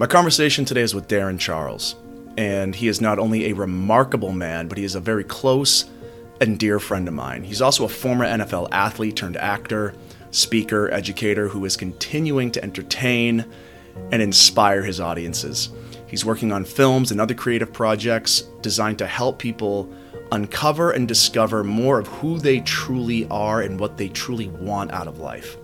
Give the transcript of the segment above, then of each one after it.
My conversation today is with Darren Charles, and he is not only a remarkable man, but he is a very close and dear friend of mine. He's also a former NFL athlete turned actor, speaker, educator who is continuing to entertain and inspire his audiences. He's working on films and other creative projects designed to help people uncover and discover more of who they truly are and what they truly want out of life.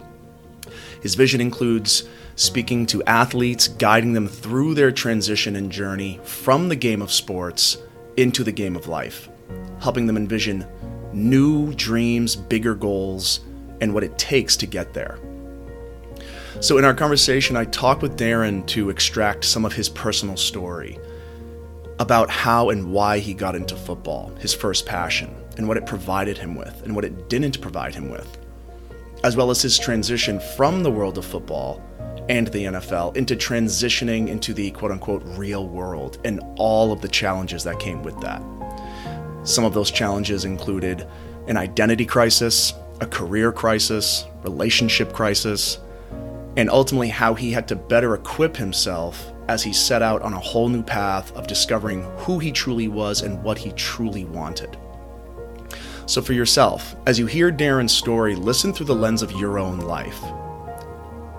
His vision includes speaking to athletes, guiding them through their transition and journey from the game of sports into the game of life, helping them envision new dreams, bigger goals, and what it takes to get there. So, in our conversation, I talked with Darren to extract some of his personal story about how and why he got into football, his first passion, and what it provided him with, and what it didn't provide him with, as well as his transition from the world of football and the NFL into transitioning into the quote unquote real world and all of the challenges that came with that. Some of those challenges included an identity crisis, a career crisis, relationship crisis, and ultimately how he had to better equip himself as he set out on a whole new path of discovering who he truly was and what he truly wanted. So, for yourself, as you hear Darren's story, listen through the lens of your own life.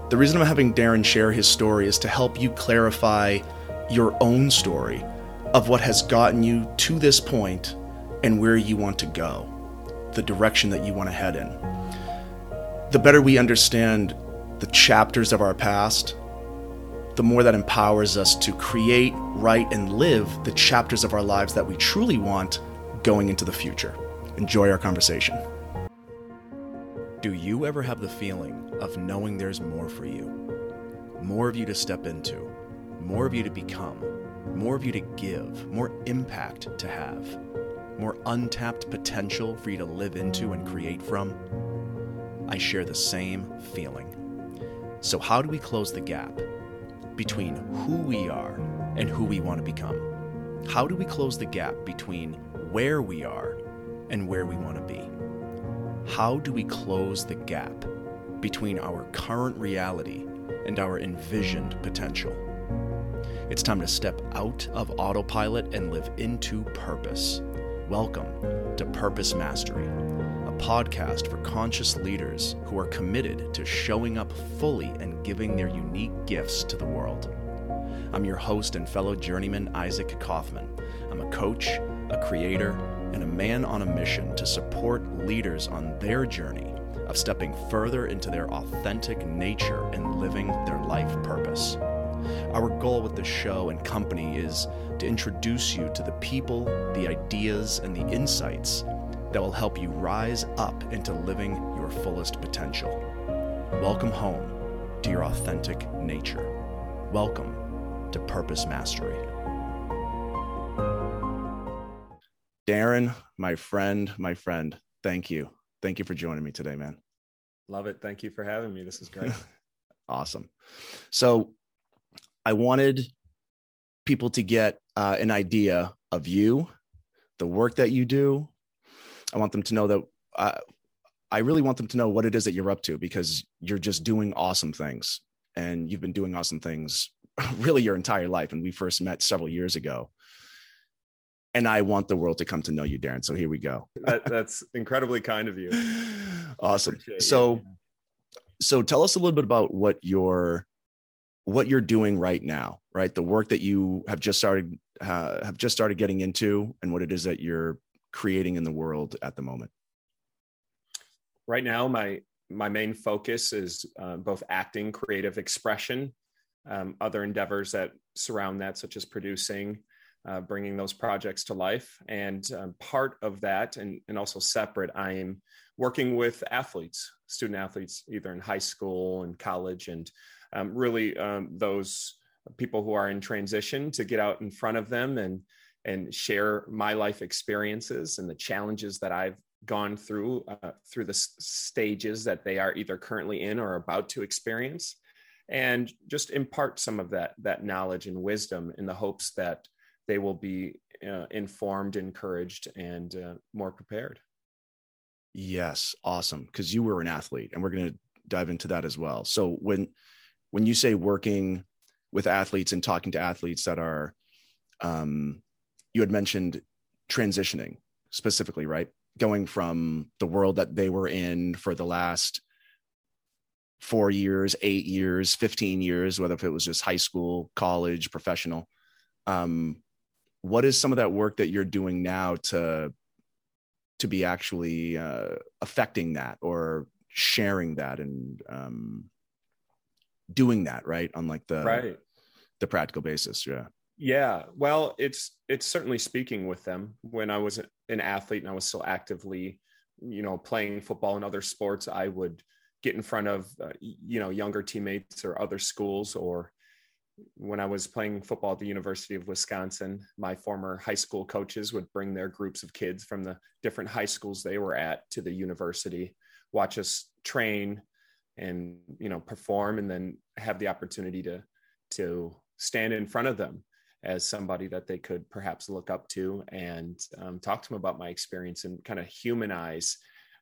The reason I'm having Darren share his story is to help you clarify your own story of what has gotten you to this point and where you want to go, the direction that you want to head in. The better we understand the chapters of our past, the more that empowers us to create, write, and live the chapters of our lives that we truly want going into the future. Enjoy our conversation. Do you ever have the feeling of knowing there's more for you? More of you to step into, more of you to become, more of you to give, more impact to have, more untapped potential for you to live into and create from? I share the same feeling. So, how do we close the gap between who we are and who we want to become? How do we close the gap between where we are and where we want to be? How do we close the gap between our current reality and our envisioned potential? It's time to step out of autopilot and live into purpose. Welcome to Purpose Mastery, a podcast for conscious leaders who are committed to showing up fully and giving their unique gifts to the world. I'm your host and fellow journeyman, Isaac Kaufman. I'm a coach, a creator, and a man on a mission to support leaders on their journey of stepping further into their authentic nature and living their life purpose. Our goal with this show and company is to introduce you to the people, the ideas, and the insights that will help you rise up into living your fullest potential. Welcome home to your authentic nature. Welcome to Purpose Mastery. Darren, my friend, my friend, thank you. Thank you for joining me today, man. Love it. Thank you for having me. This is great. awesome. So, I wanted people to get uh, an idea of you, the work that you do. I want them to know that uh, I really want them to know what it is that you're up to because you're just doing awesome things and you've been doing awesome things really your entire life. And we first met several years ago and I want the world to come to know you, Darren. So here we go. that, that's incredibly kind of you. Awesome. So, so tell us a little bit about what you're what you're doing right now, right? The work that you have just started uh, have just started getting into, and what it is that you're creating in the world at the moment. Right now, my my main focus is uh, both acting, creative expression, um, other endeavors that surround that, such as producing, uh, bringing those projects to life. And um, part of that, and, and also separate, I am working with athletes, student athletes, either in high school and college, and um, really um, those people who are in transition to get out in front of them and and share my life experiences and the challenges that I've gone through uh, through the s- stages that they are either currently in or about to experience and just impart some of that that knowledge and wisdom in the hopes that they will be uh, informed, encouraged, and uh, more prepared. Yes, awesome. Because you were an athlete, and we're going to dive into that as well. So when when you say working with athletes and talking to athletes that are um, you had mentioned transitioning specifically right going from the world that they were in for the last four years eight years 15 years whether if it was just high school college professional um, what is some of that work that you're doing now to to be actually uh, affecting that or sharing that and um, doing that right on like the right. the practical basis? Yeah. Yeah. Well it's it's certainly speaking with them. When i was an athlete and i was still actively you know playing football and other sports i would get in front of uh, you know younger teammates or other schools or when I was playing football at the University of Wisconsin, my former high school coaches would bring their groups of kids from the different high schools they were at to the university, watch us train and you know perform and then have the opportunity to to stand in front of them as somebody that they could perhaps look up to and um, talk to them about my experience and kind of humanize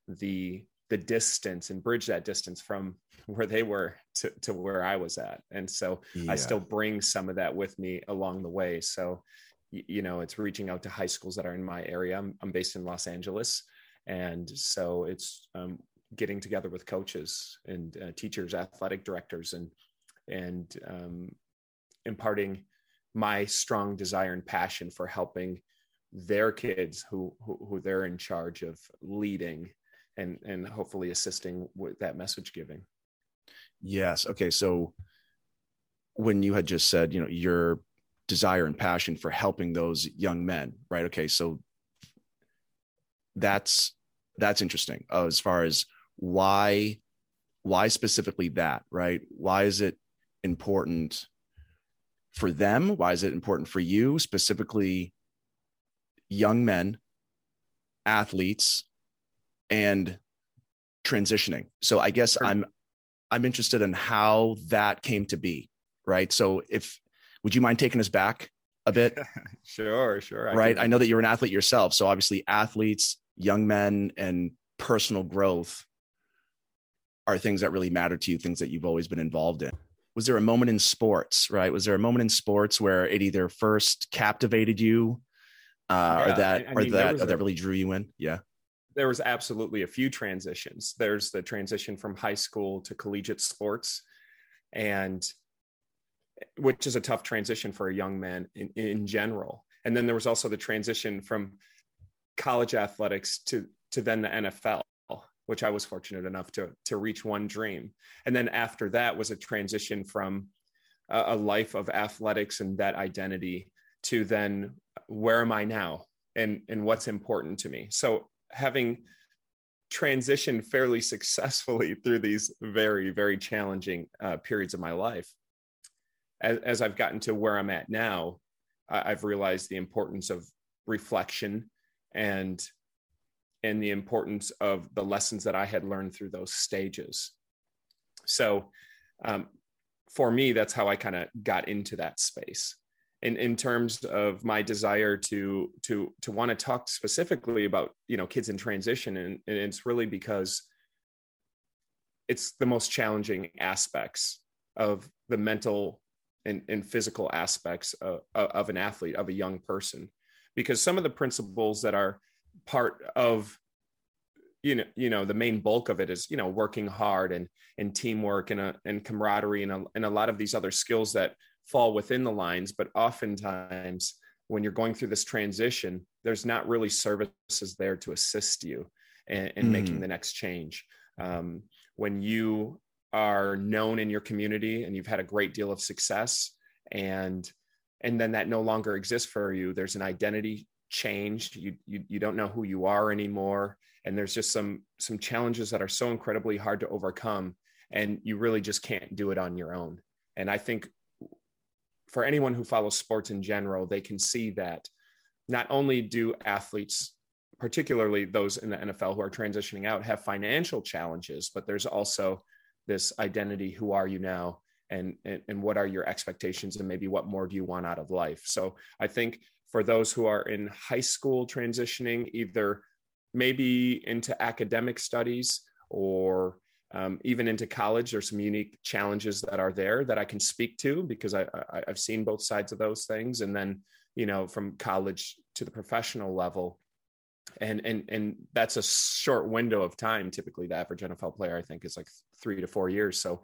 the the distance and bridge that distance from where they were to, to where I was at. And so yeah. I still bring some of that with me along the way. So, you know, it's reaching out to high schools that are in my area. I'm, I'm based in Los Angeles. And so it's um, getting together with coaches and uh, teachers, athletic directors, and, and um, imparting my strong desire and passion for helping their kids who, who, who they're in charge of leading and and hopefully assisting with that message giving. Yes. Okay. So when you had just said you know your desire and passion for helping those young men right? Okay. So that's that's interesting as far as why why specifically that right? Why is it important for them? Why is it important for you? Specifically young men athletes and transitioning. So I guess sure. I'm I'm interested in how that came to be, right? So if would you mind taking us back a bit? sure, sure. I right. Can... I know that you're an athlete yourself. So obviously athletes, young men and personal growth are things that really matter to you, things that you've always been involved in. Was there a moment in sports, right? Was there a moment in sports where it either first captivated you uh, yeah, or that I mean, or that or a... that really drew you in? Yeah there was absolutely a few transitions. There's the transition from high school to collegiate sports, and which is a tough transition for a young man in, in general. And then there was also the transition from college athletics to to then the NFL, which I was fortunate enough to to reach one dream. And then after that was a transition from a, a life of athletics and that identity to then where am I now and and what's important to me. So having transitioned fairly successfully through these very very challenging uh, periods of my life as, as, i've gotten to where i'm at now i've realized the importance of reflection and and the importance of the lessons that i had learned through those stages. So um, for me that's how i kind of got into that space in, in terms of my desire to to to want to talk specifically about you know kids in transition and, and it's really because it's the most challenging aspects of the mental and, and physical aspects of, of an athlete of a young person. Because some of the principles that are part of you know you know the main bulk of it is you know working hard and and teamwork and a, and camaraderie and a, and a lot of these other skills that fall within the lines but oftentimes when you're going through this transition there's not really services there to assist you in, in mm. making the next change. Um, when you are known in your community and you've had a great deal of success and and then that no longer exists for you there's an identity change. You, you you don't know who you are anymore. And there's just some some challenges that are so incredibly hard to overcome and you really just can't do it on your own. And i think for anyone who follows sports in general, they can see that not only do athletes, particularly those in the NFL who are transitioning out, have financial challenges, but there's also this identity who are you now? And, and, and what are your expectations and maybe what more do you want out of life so i think for those who are in high school transitioning either maybe into academic studies or um, even into college, there's some unique challenges that are there that I can speak to because I, I I've seen both sides of those things, and then you know from college to the professional level, and and and that's a short window of time. Typically, the average NFL player I think is like three to four years. So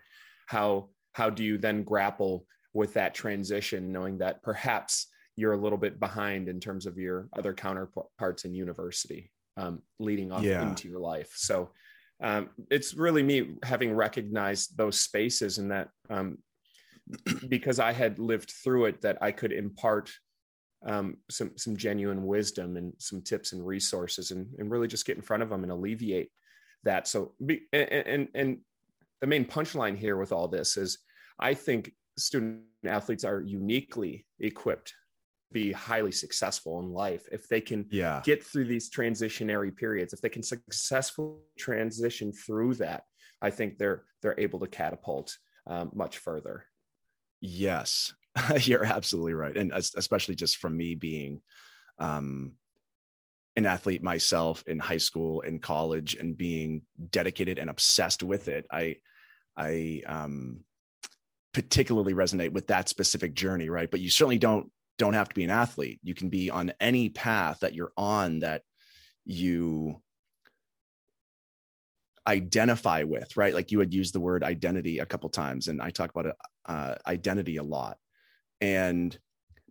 how how do you then grapple with that transition, knowing that perhaps you're a little bit behind in terms of your other counterparts in university um, leading off yeah. into your life. So um, it's really me having recognized those spaces and that um, because I had lived through it, that I could impart um, some some genuine wisdom and some tips and resources, and, and really just get in front of them and alleviate that. So, be, and, and and the main punchline here with all this is, I think student athletes are uniquely equipped be highly successful in life if they can yeah. get through these transitionary periods if they can successfully transition through that i think they're they're able to catapult um, much further. Yes. You're absolutely right. And especially just from me being um, an athlete myself in high school and college and being dedicated and obsessed with it i i um particularly resonate with that specific journey right? But you certainly don't don't have to be an athlete. You can be on any path that you're on that you identify with, right? Like you had used the word identity a couple times, and I talk about uh, identity a lot. And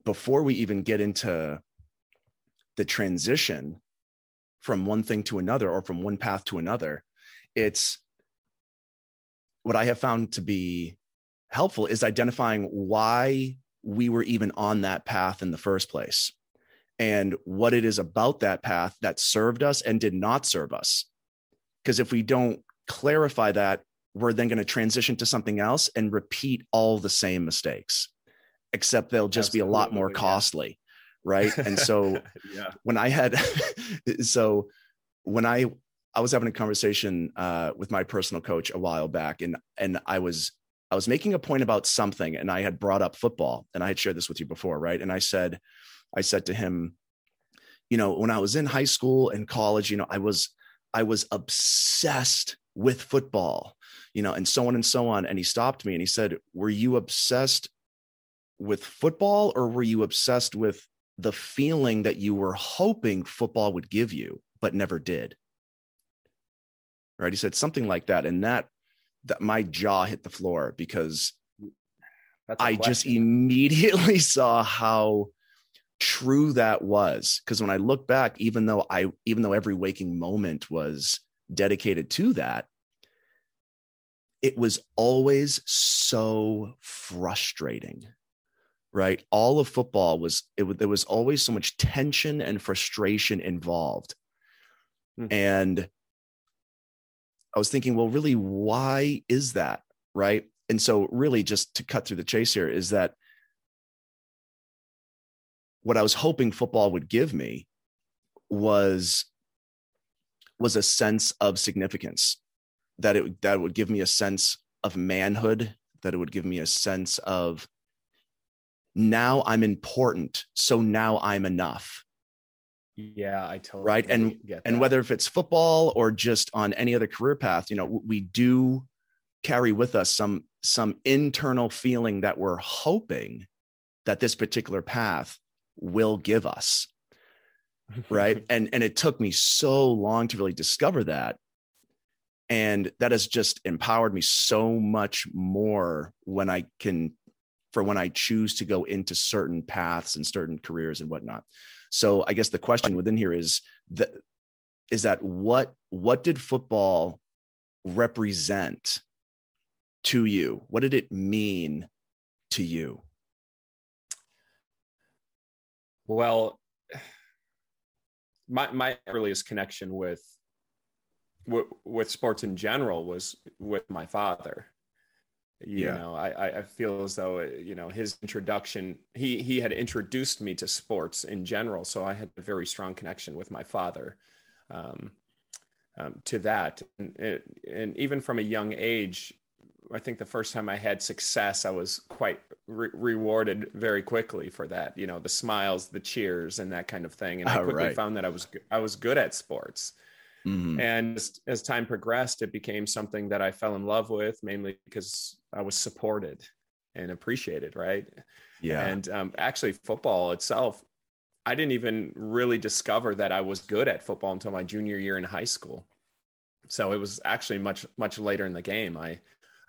before we even get into the transition from one thing to another or from one path to another, it's what I have found to be helpful is identifying why we were even on that path in the first place and what it is about that path that served us and did not serve us. Because if we don't clarify that, we're then going to transition to something else and repeat all the same mistakes, except they'll just Absolutely, be a lot more costly. Right. And so yeah. when I had, so when I, I was having a conversation uh, with my personal coach a while back, and and I was I was making a point about something and I had brought up football and I had shared this with you before, right? And I said, I said to him, you know, when I was in high school and college, you know, I was, I was obsessed with football, you know, and so on and so on. And he stopped me and he said, Were you obsessed with football or were you obsessed with the feeling that you were hoping football would give you, but never did? Right. He said something like that. And that that my jaw hit the floor because I just immediately saw how true that was. Because when I look back even though I even though every waking moment was dedicated to that it was always so frustrating right? All of football was it was there was always so much tension and frustration involved. Mm-hmm. and I was thinking, well, really, why is that? Right. And so, really, just to cut through the chase here, is that what I was hoping football would give me was was a sense of significance that it that would give me a sense of manhood that it would give me a sense of now i'm important so now i'm enough yeah, I totally right. And and whether if it's football or just on any other career path, you know, we do carry with us some some internal feeling that we're hoping that this particular path will give us. right. and and it took me so long to really discover that. And that has just empowered me so much more when I can for when I choose to go into certain paths and certain careers and whatnot. So I guess the question within here is that is that what what did football represent to you? What did it mean to you? Well, my my earliest connection with with, with sports in general was with my father you yeah. know I, I feel as though you know his introduction he he had introduced me to sports in general so i had a very strong connection with my father um, um, to that and, and, even from a young age i think the first time i had success i was quite re- rewarded very quickly for that you know the smiles the cheers and that kind of thing and i quickly right. found that i was i was good at sports Mm-hmm. And as, as, time progressed, it became something that I fell in love with, mainly because I was supported and appreciated, right? Yeah. And um, actually, football itself, I didn't even really discover that I was good at football until my junior year in high school. So it was actually much much later in the game. I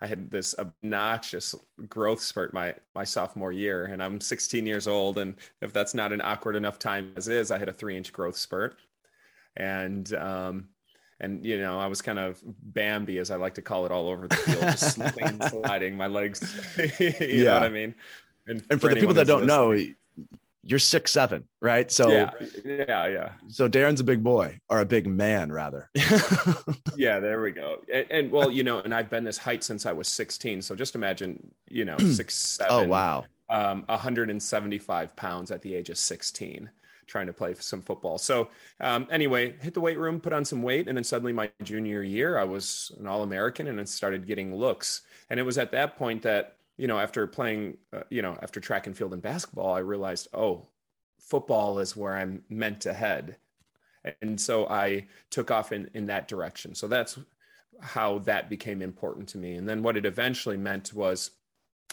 I had this obnoxious growth spurt my my sophomore year, and I'm 16 years old. And if that's not an awkward enough time as is, I had a three inch growth spurt, and um, and you know I was kind of Bambi, as I like to call it, all over the field, just slipping and sliding my legs. you yeah. know what I mean? And, and for, for the people that don't listening, know, you're six seven, right? So yeah, yeah, yeah. So Darren's a big boy, or a big man, rather. yeah, there we go. And, and, well, you know, and I've been this height since I was 16. So just imagine, you know, six oh, seven. Oh wow. Um, 175 pounds at the age of 16, trying to play some football. So um, anyway, hit the weight room, put on some weight, and then suddenly my junior year, I was an All American, and then started getting looks. And it was at that point that you know, after playing, uh, you know, after track and field and basketball, I realized, oh, football is where I'm meant to head. And so I took off in, in that direction. So that's how that became important to me. And then what it eventually meant was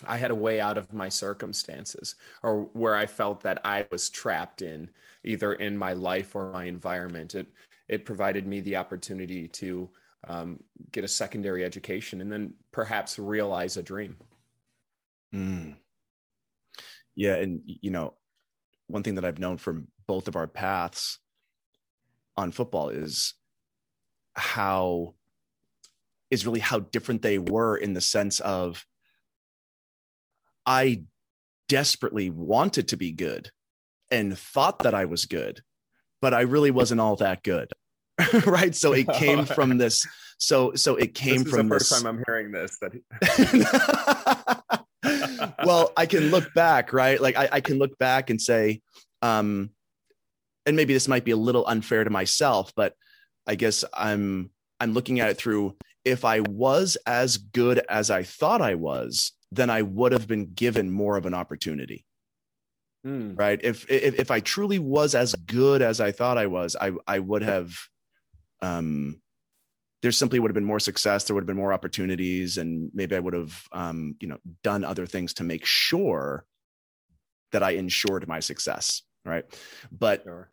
I had a way out of my circumstances or where I felt that I was trapped in either in my life or my environment. It, it provided me the opportunity to um, get a secondary education and then perhaps realize a dream. Mm. Yeah, and you know, one thing that I've known from both of our paths on football is how is really how different they were in the sense of I desperately wanted to be good and thought that I was good, but I really wasn't all that good. right. So it came from this. So so it came this from the first this. time I'm hearing this. That well, I can look back, right? Like I, I can look back and say, um, and maybe this might be a little unfair to myself, but I guess I'm I'm looking at it through if I was as good as I thought I was, then I would have been given more of an opportunity. Mm. Right. If, if if I truly was as good as I thought I was, I I would have um there simply would have been more success there would have been more opportunities and maybe i would have um, you know done other things to make sure that i ensured my success right but sure.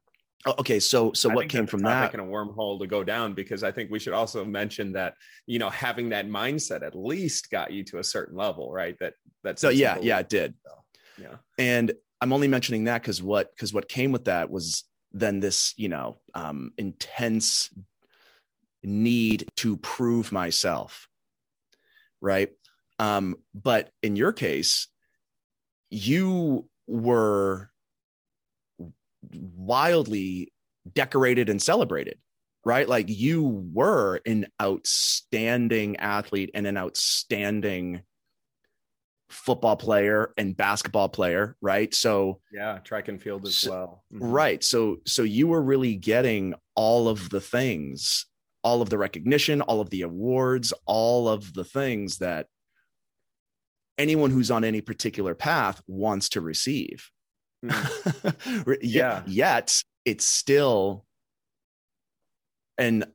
Okay so so I what came from that? and a wormhole to go down because i think we should also mention that you know having that mindset at least got you to a certain level right? That that's so yeah yeah it did. so, yeah. And i'm only mentioning that because what because what came with that was then this you know um, intense need to prove myself right? Um but in your case you were wildly decorated and celebrated right like you were an outstanding athlete and an outstanding football player and basketball player right so yeah track and field as well mm-hmm. right so so you were really getting all of the things all of the recognition, all of the awards, all of the things that anyone who's on any particular path wants to receive. Mm. yeah. Yet it's still, and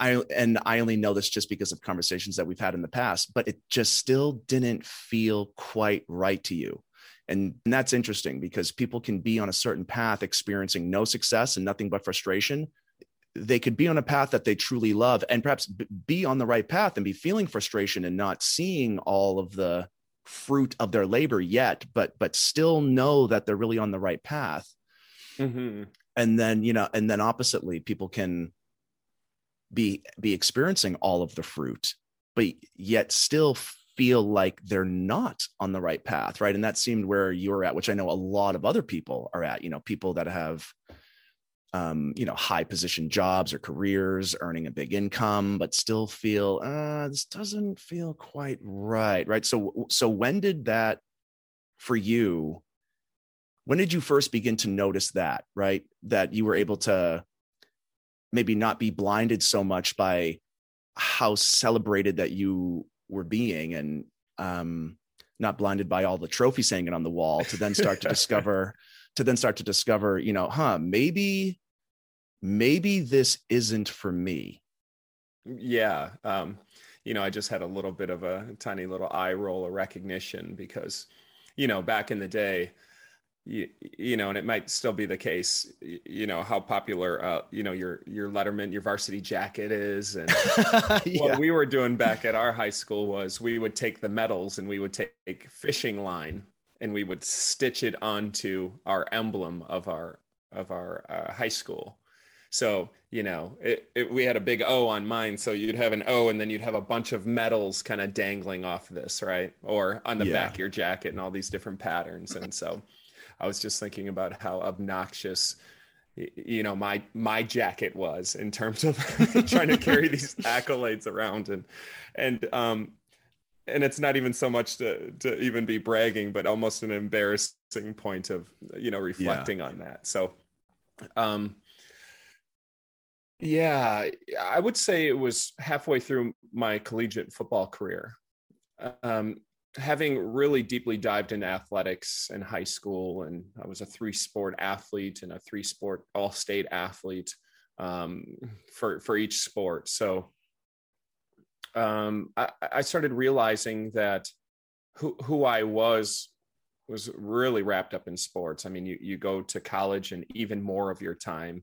I and I only know this just because of conversations that we've had in the past, but it just still didn't feel quite right to you. And, and that's interesting because people can be on a certain path experiencing no success and nothing but frustration they could be on a path that they truly love and perhaps be on the right path and be feeling frustration and not seeing all of the fruit of their labor yet but but still know that they're really on the right path mm-hmm. and then you know and then oppositely people can be be experiencing all of the fruit but yet still feel like they're not on the right path right and that seemed where you're at which i know a lot of other people are at you know people that have um, you know, high position jobs or careers, earning a big income, but still feel uh, this doesn't feel quite right, right? So, so when did that for you? When did you first begin to notice that, right? That you were able to maybe not be blinded so much by how celebrated that you were being, and um, not blinded by all the trophies hanging on the wall, to then start to discover to then start to discover, you know, huh, maybe maybe this isn't for me. Yeah. Um, you know, I just had a little bit of a tiny little eye roll of recognition because, you know, back in the day, you, you know, and it might still be the case, you know, how popular, uh, you know, your, your Letterman, your varsity jacket is. And yeah. what we were doing back at our high school was we would take the medals and we would take fishing line and we would stitch it onto our emblem of our, of our uh, high school. So, you know, it, it, we had a big O on mine. So you'd have an O and then you'd have a bunch of medals kind of dangling off this, right? Or on the yeah. back of your jacket and all these different patterns. And so I was just thinking about how obnoxious you know my my jacket was in terms of trying to carry these accolades around and and um and it's not even so much to to even be bragging but almost an embarrassing point of you know reflecting yeah. on that so um yeah, I would say it was halfway through my collegiate football career. Um, having really deeply dived into athletics in high school, and I was a three sport athlete and a three sport all state athlete um, for, for each sport. So um, I, I started realizing that who, who I was was really wrapped up in sports. I mean, you, you go to college and even more of your time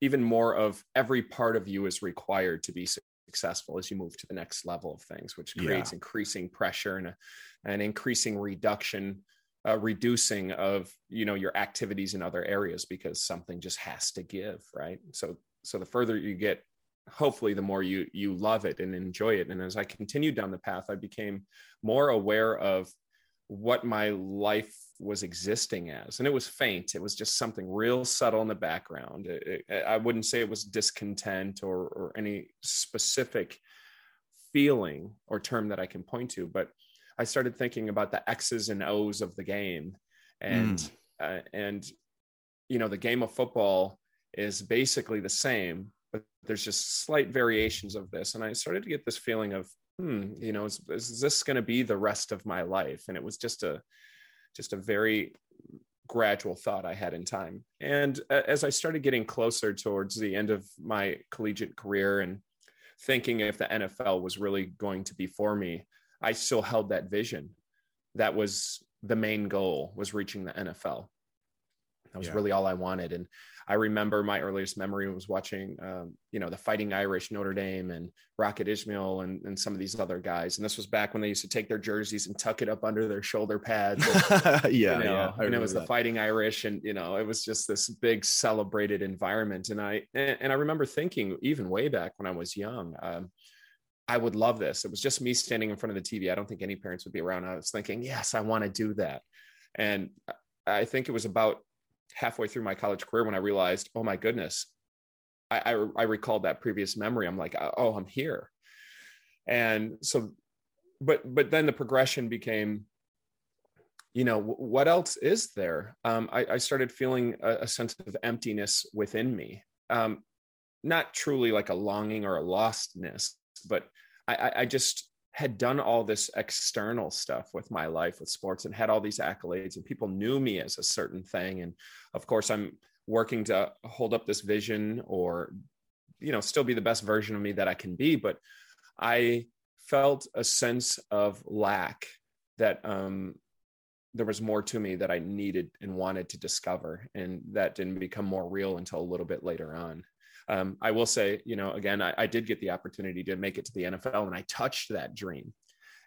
even more of every part of you is required to be successful as you move to the next level of things, which creates yeah. increasing pressure and a, an increasing reduction, uh, reducing of you know your activities in other areas because something just has to give, right? So so the further you get, hopefully the more you you love it and enjoy it. And as I continued down the path, I became more aware of what my life was existing as and it was faint it was just something real subtle in the background it, it, i wouldn't say it was discontent or, or any specific feeling or term that i can point to but i started thinking about the x's and o's of the game and mm. uh, and you know the game of football is basically the same but there's just slight variations of this and i started to get this feeling of hmm, you know, is, is this going to be the rest of my life? And it was just a, just a very gradual thought I had in time. And as I started getting closer towards the end of my collegiate career and thinking if the NFL was really going to be for me, I still held that vision. That was the main goal was reaching the NFL. That was yeah. really all I wanted. And I remember my earliest memory was watching, um, you know, the Fighting Irish, Notre Dame, and Rocket Ismail, and, and some of these other guys. And this was back when they used to take their jerseys and tuck it up under their shoulder pads. And, yeah, you know, yeah. And it was that. the Fighting Irish, and you know, it was just this big celebrated environment. And I and, and I remember thinking, even way back when I was young. Um, I would love this. It was just me standing in front of the TV. I don't think any parents would be around. I was thinking, yes, I want to do that. And I think it was about halfway through my college career when I realized, oh my goodness, I, I, I recalled that previous memory. I'm like, oh, I'm here. And so, but, but then the progression became, you know, what else is there? Um, I, I, started feeling a, a, sense of emptiness within me. Um, not truly like a longing or a lostness, but I, I just had done all this external stuff with my life with sports and had all these accolades and people knew me as a certain thing. And of course i'm working to hold up this vision or you know still be the best version of me that i can be. But i felt a sense of lack that um there was more to me that i needed and wanted to discover and that didn't become more real until a little bit later on um, I will say, you know, again, I, I, did get the opportunity to make it to the NFL and I touched that dream.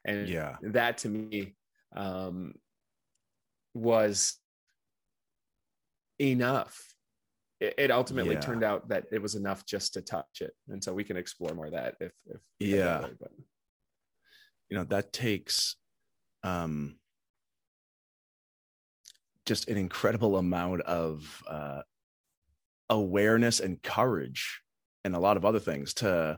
And yeah, that to me um, was enough. It, it ultimately yeah. turned out that it was enough just to touch it. And so we can explore more of that if, if yeah, but. you know, that takes, um, just an incredible amount of uh, awareness and courage and a lot of other things to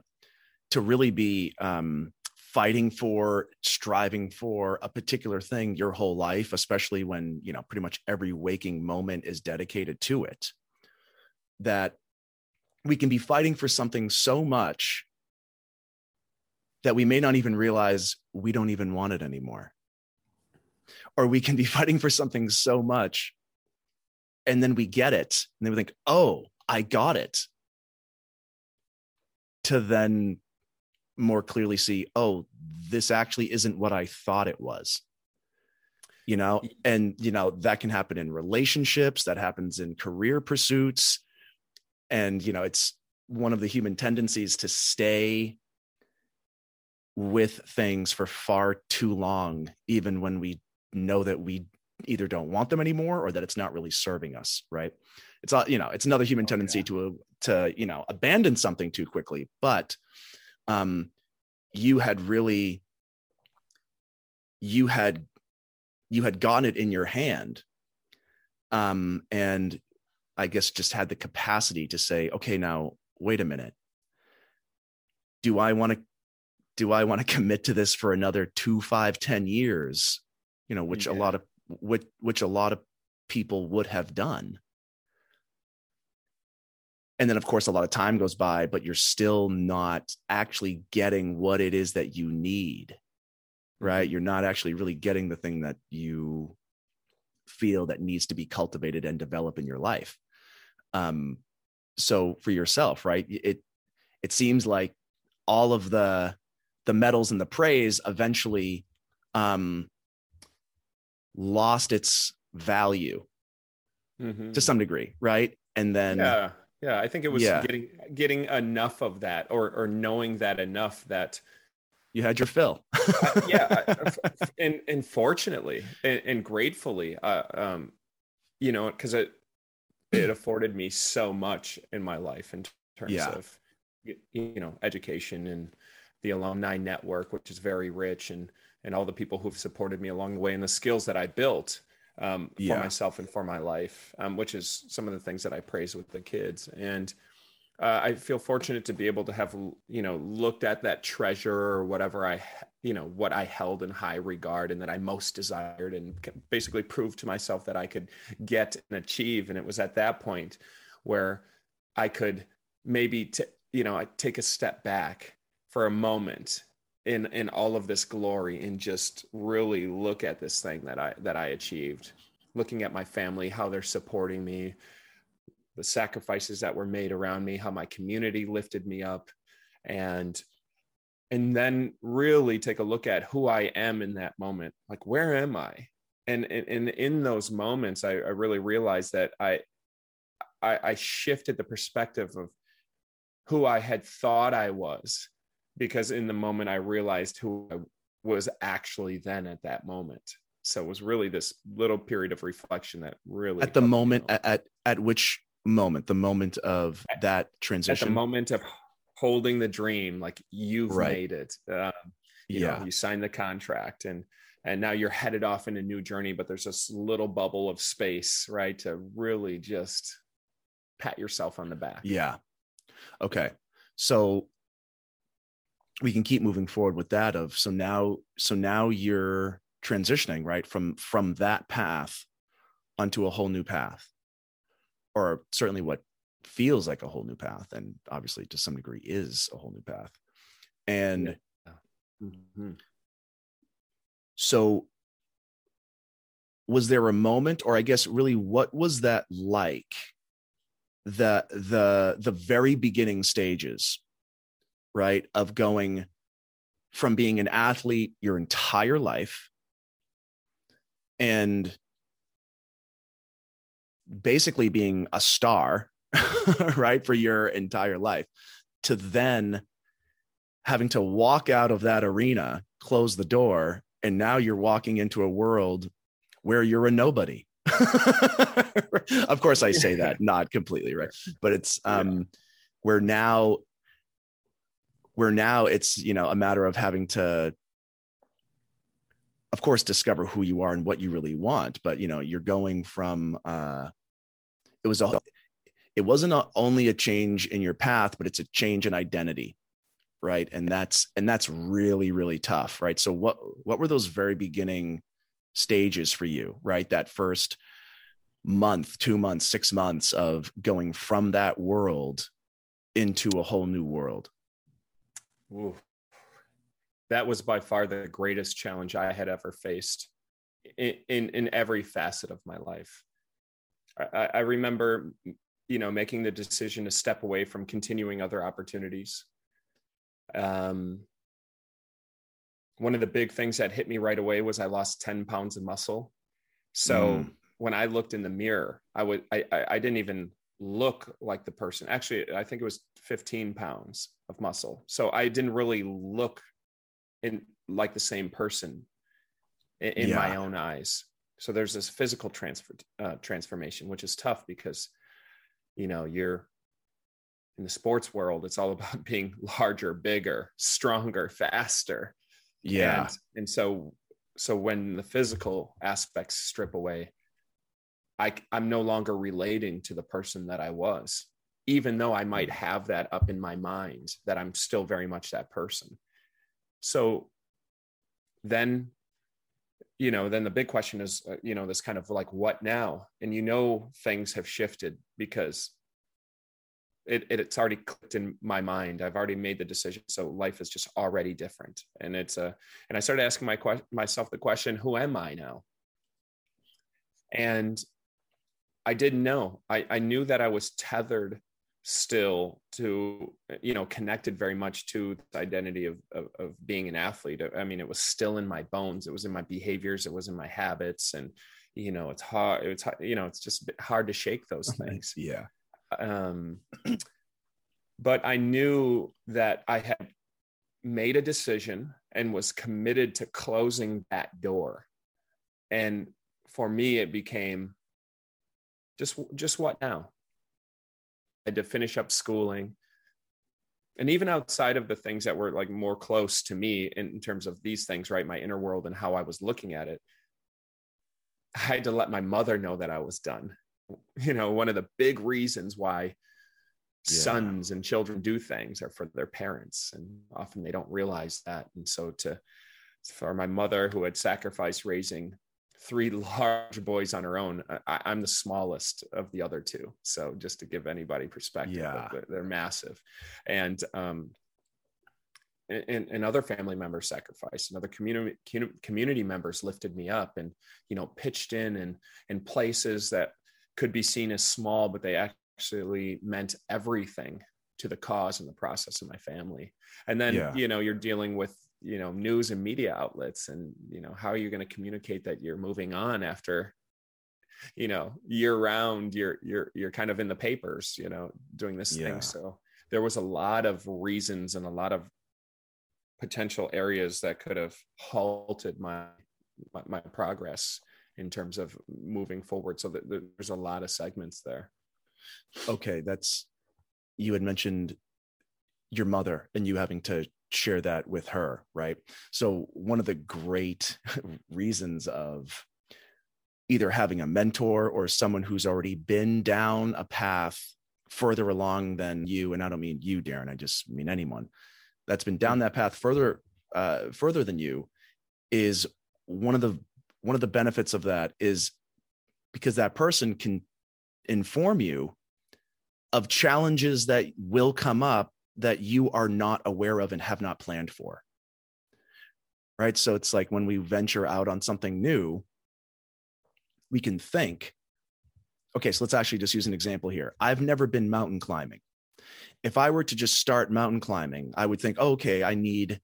to really be um, fighting for striving for a particular thing your whole life especially when you know pretty much every waking moment is dedicated to it that we can be fighting for something so much that we may not even realize we don't even want it anymore. Or we can be fighting for something so much and then we get it and then we think oh I got it. To then more clearly see, oh, this actually isn't what I thought it was. You know, and you know, that can happen in relationships, that happens in career pursuits. And, you know, it's one of the human tendencies to stay with things for far too long, even when we know that we either don't want them anymore or that it's not really serving us, right? It's all you know, it's another human tendency oh, yeah. to to you know abandon something too quickly, but um, you had really you had you had gotten it in your hand um, and i guess just had the capacity to say okay now wait a minute do i want to do i want to commit to this for another two five ten years you know which yeah. a lot of which which a lot of people would have done. And then of course a lot of time goes by but you're still not actually getting what it is that you need right? You're not actually really getting the thing that you feel that needs to be cultivated and develop in your life. Um so for yourself right it it seems like all of the the medals and the praise eventually um lost its value mm-hmm. to some degree right and then yeah yeah i think it was yeah. getting getting enough of that or or knowing that enough that you had your fill uh, yeah and and fortunately and, and gratefully uh, um you know because it it afforded me so much in my life in terms yeah. of you know education and the alumni network which is very rich and and all the people who've supported me along the way and the skills that i built um, for yeah. myself and for my life, um, which is some of the things that I praise with the kids. And uh, I feel fortunate to be able to have, you know, looked at that treasure or whatever I, you know, what I held in high regard and that I most desired and basically proved to myself that I could get and achieve. And it was at that point where I could maybe, t- you know, I take a step back for a moment in in all of this glory and just really look at this thing that I that I achieved. Looking at my family how they're supporting me the sacrifices that were made around me how my community lifted me up. And and then really take a look at who I am in that moment. Like where am I? And and, and in those moments I, I really realized that I, I I shifted the perspective of who I had thought I was because in the moment I realized who I was actually then at that moment. So it was really this little period of reflection that really at the moment at, at at which moment? The moment of at, that transition? at the moment of holding the dream like you've right. made it um, you yeah. know, you signed the contract and and now you're headed off in a new journey but there's this little bubble of space right to really just pat yourself on the back. Yeah. Okay. So we can keep moving forward with that of so now so now you're transitioning right from from that path onto a whole new path or certainly what feels like a whole new path and obviously to some degree is a whole new path and yeah. mm-hmm. so was there a moment or i guess really what was that like the the the very beginning stages right? Of going from being an athlete your entire life and basically being a star, right, for your entire life, to then having to walk out of that arena, close the door, and now you're walking into a world where you're a nobody. of course, I say that not completely, right? But it's um, yeah. where now where now it's you know a matter of having to of course discover who you are and what you really want. But you know you're going from uh it was a it wasn't a, only a change in your path but it's a change in identity right? And that's and that's really really tough right? So what what were those very beginning stages for you right? That first month two months six months of going from that world into a whole new world Ooh. That was by far the greatest challenge I had ever faced in, in, in every facet of my life. I, I remember you know making the decision to step away from continuing other opportunities um one of the big things that hit me right away was i lost 10 pounds of muscle so mm. when i looked in the mirror i would I, I didn't even look like the person. Actually i think it was 15 pounds of muscle. So i didn't really look in like the same person in, in yeah. my own eyes. So there's this physical transfer uh, transformation which is tough because you know you're in the sports world it's all about being larger bigger stronger faster. Yeah. And, and so so when the physical aspects strip away i i'm no longer relating to the person that i was even though i might have that up in my mind that i'm still very much that person. So then you know then the big question is uh, you know this kind of like what now? And you know things have shifted because it, it, it's already clicked in my mind. I've already made the decision. So life is just already different. And it's a and i started asking my myself the question who am i now? And i didn't know. I i knew that i was tethered still to you know connected very much to the identity of, of, of being an athlete. I mean it was still in my bones. It was in my behaviors. It was in my habits. And you know it's hard it's you know it's just hard to shake those things. Yeah. Um but i knew that i had made a decision and was committed to closing that door. And for me it became just just what now? I had to finish up schooling. And even outside of the things that were like more close to me in, in, terms of these things right my inner world and how i was looking at it i had to let my mother know that i was done. You know one of the big reasons why yeah. sons and children do things are for their parents and often they don't realize that. And so to for my mother who had sacrificed raising three large boys on her own. I, am the smallest of the other two. So just to give anybody perspective, yeah. they're, they're, massive. And, um, and, and other family members sacrificed and other community community members lifted me up and you know pitched in and in places that could be seen as small but they actually meant everything to the cause and the process of my family and then yeah. you know you're dealing with you know news and media outlets and you know how are you going to communicate that you're moving on after you know year round you're you're you're kind of in the papers you know doing this yeah. thing so there was a lot of reasons and a lot of potential areas that could have halted my my, my progress in terms of moving forward. So that there's a lot of segments there. Okay that's you had mentioned your mother and you having to share that with her, right? So, one of the great reasons of either having a mentor or someone who's already been down a path further along than you, and I don't mean you, Darren, I just mean anyone that's been down that path further uh, further than you, is one of the one of the benefits of that is because that person can inform you of challenges that will come up that you are not aware of and have not planned for. Right. So it's like when we venture out on something new, we can think, okay, so let's actually just use an example here. I've never been mountain climbing. If I were to just start mountain climbing, I would think, oh, okay, I need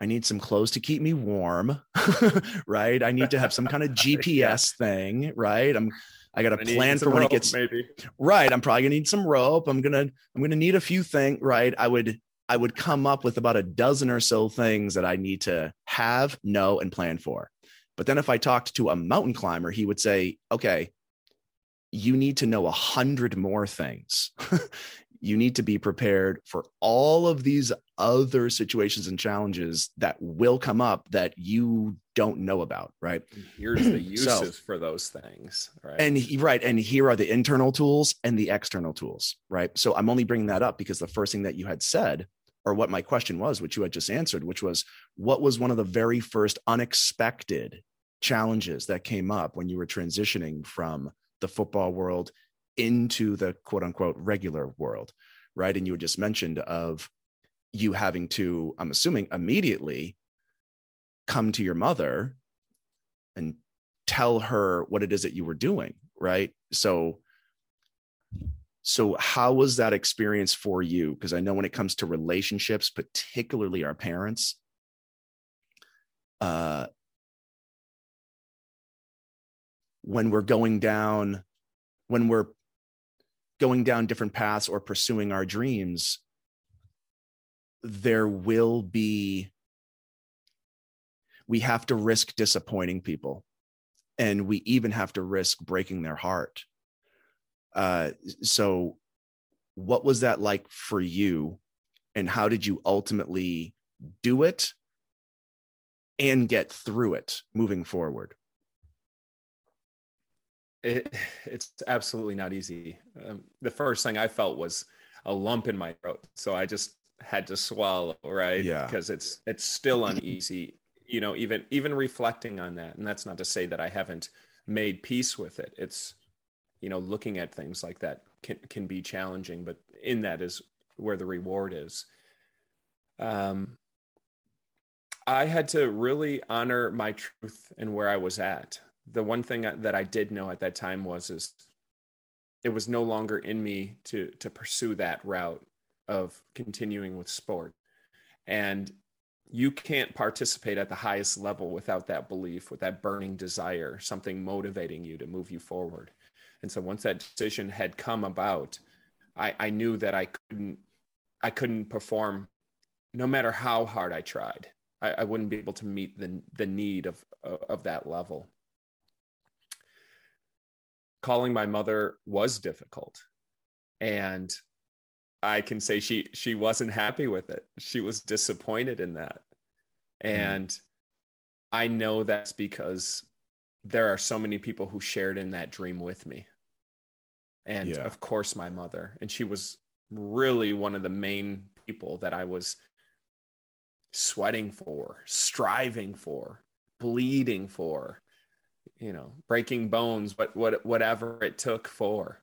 I need some clothes to keep me warm, right? I need to have some kind of GPS yeah. thing, right? I'm I got a plan for when rope, it gets maybe right. I'm probably gonna need some rope. I'm gonna I'm gonna need a few things. Right. I would I would come up with about a dozen or so things that I need to have, know, and plan for. But then if I talked to a mountain climber, he would say, okay, you need to know a hundred more things. you need to be prepared for all of these other situations and challenges that will come up that you don't know about right? Here's the uses so, for those things right? And right and here are the internal tools and the external tools right? So i'm only bringing that up because the first thing that you had said or what my question was which you had just answered which was what was one of the very first unexpected challenges that came up when you were transitioning from the football world into the quote unquote regular world, right? And you just mentioned of you having to, I'm assuming, immediately come to your mother and tell her what it is that you were doing, right? So So, how was that experience for you? Because I know when it comes to relationships, particularly our parents, uh, when we're going down, when we're going down different paths or pursuing our dreams, there will be, we have to risk disappointing people. And we even have to risk breaking their heart. Uh, so, what was that like for you? And how did you ultimately do it and get through it moving forward? It, it's absolutely not easy. Um, the first thing I felt was a lump in my throat, so I just had to swallow, right? Yeah, because it's it's still uneasy. You know, even even reflecting on that, and that's not to say that I haven't made peace with it. It's you know, looking at things like that can can be challenging, but in that is where the reward is. Um, I had to really honor my truth and where I was at. The one thing that I did know at that time was is it was no longer in me to to pursue that route of continuing with sport. And you can't participate at the highest level without that belief, with that burning desire, something motivating you to move you forward. And so once that decision had come about, I, I knew that I couldn't I couldn't perform no matter how hard I tried. I, I wouldn't be able to meet the the need of of that level. Calling my mother was difficult, and I can say she she wasn't happy with it. She was disappointed in that, mm-hmm. and mm. I know that's because there are so many people who shared in that dream with me, and yeah. of course my mother, and she was really one of the main people that I was sweating for, striving for, bleeding for, you know, breaking bones, but what whatever it took for.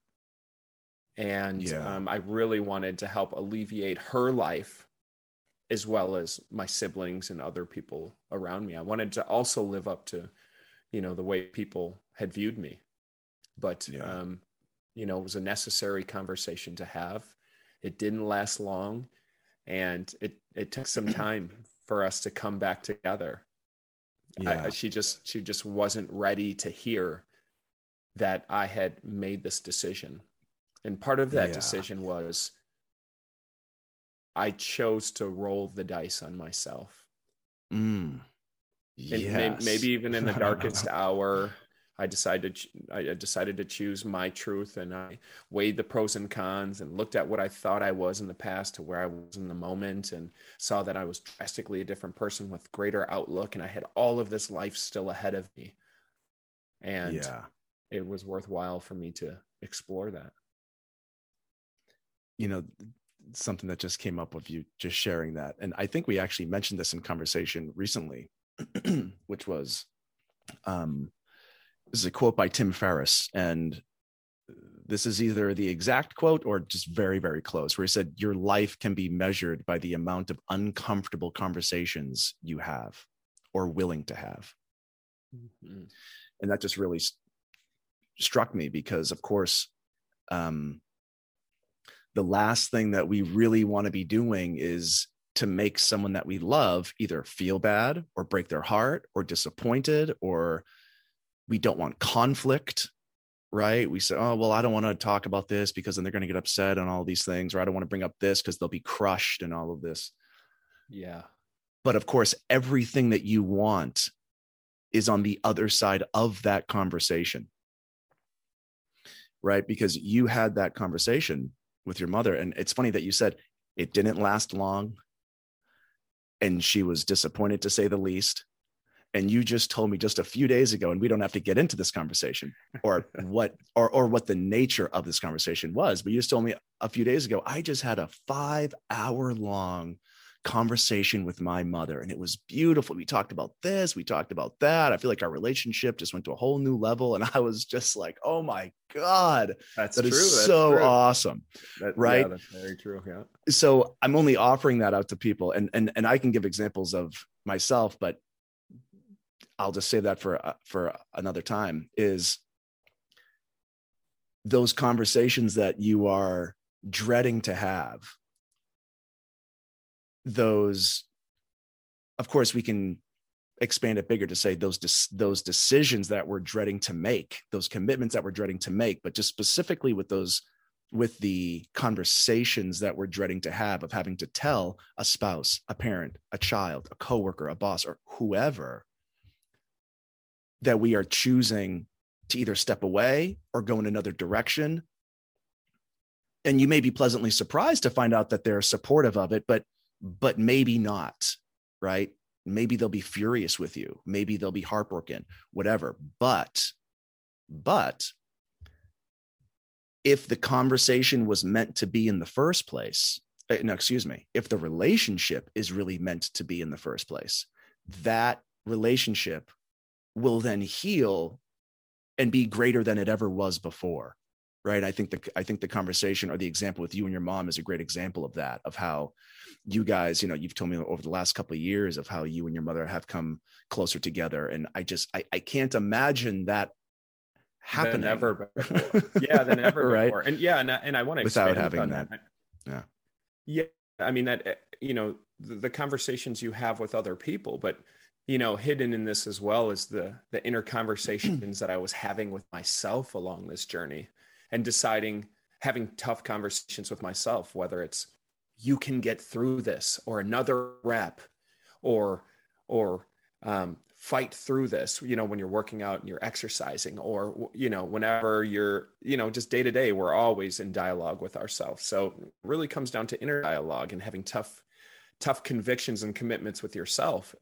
And yeah. um, I really wanted to help alleviate her life as well as my siblings and other people around me. I wanted to also live up to, you know, the way people had viewed me. But yeah. um, you know, it was a necessary conversation to have. It didn't last long and it it took some time for us to come back together. Yeah. I, she just she just wasn't ready to hear that I had made this decision. And part of that yeah. decision was I chose to roll the dice on myself. Mm. Yes. maybe even in the darkest hour, I decided I decided to choose my truth, and I weighed the pros and cons, and looked at what I thought I was in the past to where I was in the moment, and saw that I was drastically a different person with greater outlook, and I had all of this life still ahead of me, and yeah. it was worthwhile for me to explore that. You know, something that just came up with you just sharing that, and I think we actually mentioned this in conversation recently, which was, um this is a quote by Tim Ferriss, and this is either the exact quote or just very, very close, where he said, Your life can be measured by the amount of uncomfortable conversations you have or willing to have. Mm-hmm. And that just really st- struck me because, of course, um, the last thing that we really want to be doing is to make someone that we love either feel bad or break their heart or disappointed or we don't want conflict right? We say oh well i don't want to talk about this because then they're going to get upset and all these things or i don't want to bring up this because they'll be crushed and all of this. Yeah. But of course everything that you want is on the other side of that conversation. Right? Because you had that conversation with your mother and it's funny that you said it didn't last long and she was disappointed to say the least and you just told me just a few days ago and we don't have to get into this conversation or what or or what the nature of this conversation was but you just told me a few days ago i just had a 5 hour long conversation with my mother and it was beautiful we talked about this we talked about that i feel like our relationship just went to a whole new level and i was just like oh my god that's that true. is that's so true. awesome that, right yeah, that's very true yeah so i'm only offering that out to people and and and i can give examples of myself but I'll just say that for uh, for another time is those conversations that you are dreading to have those of course we can expand it bigger to say those those decisions that we're dreading to make those commitments that we're dreading to make but just specifically with those with the conversations that we're dreading to have of having to tell a spouse a parent a child a coworker a boss or whoever that we are choosing to either step away or go in another direction. And you may be pleasantly surprised to find out that they're supportive of it but but maybe not right? Maybe they'll be furious with you. Maybe they'll be heartbroken whatever. But but if the conversation was meant to be in the first place eh, no excuse me if the relationship is really meant to be in the first place that relationship will then heal and be greater than it ever was before right i think the i think the conversation or the example with you and your mom is a great example of that of how you guys you know you've told me over the last couple of years of how you and your mother have come closer together and i just i, I can't imagine that happening than ever before. yeah than ever right? before and yeah and, and i want to without having that. that yeah yeah i mean that eh, you know the, the conversations you have with other people but you know hidden in this as well is the the inner conversations that i was having with myself along this journey and deciding having tough conversations with myself whether it's you can get through this or another rep or or um, fight through this you know when you're working out and you're exercising or you know whenever you're you know just day to day we're always in dialogue with ourselves. So it really comes down to inner dialogue and having tough tough convictions and commitments with yourself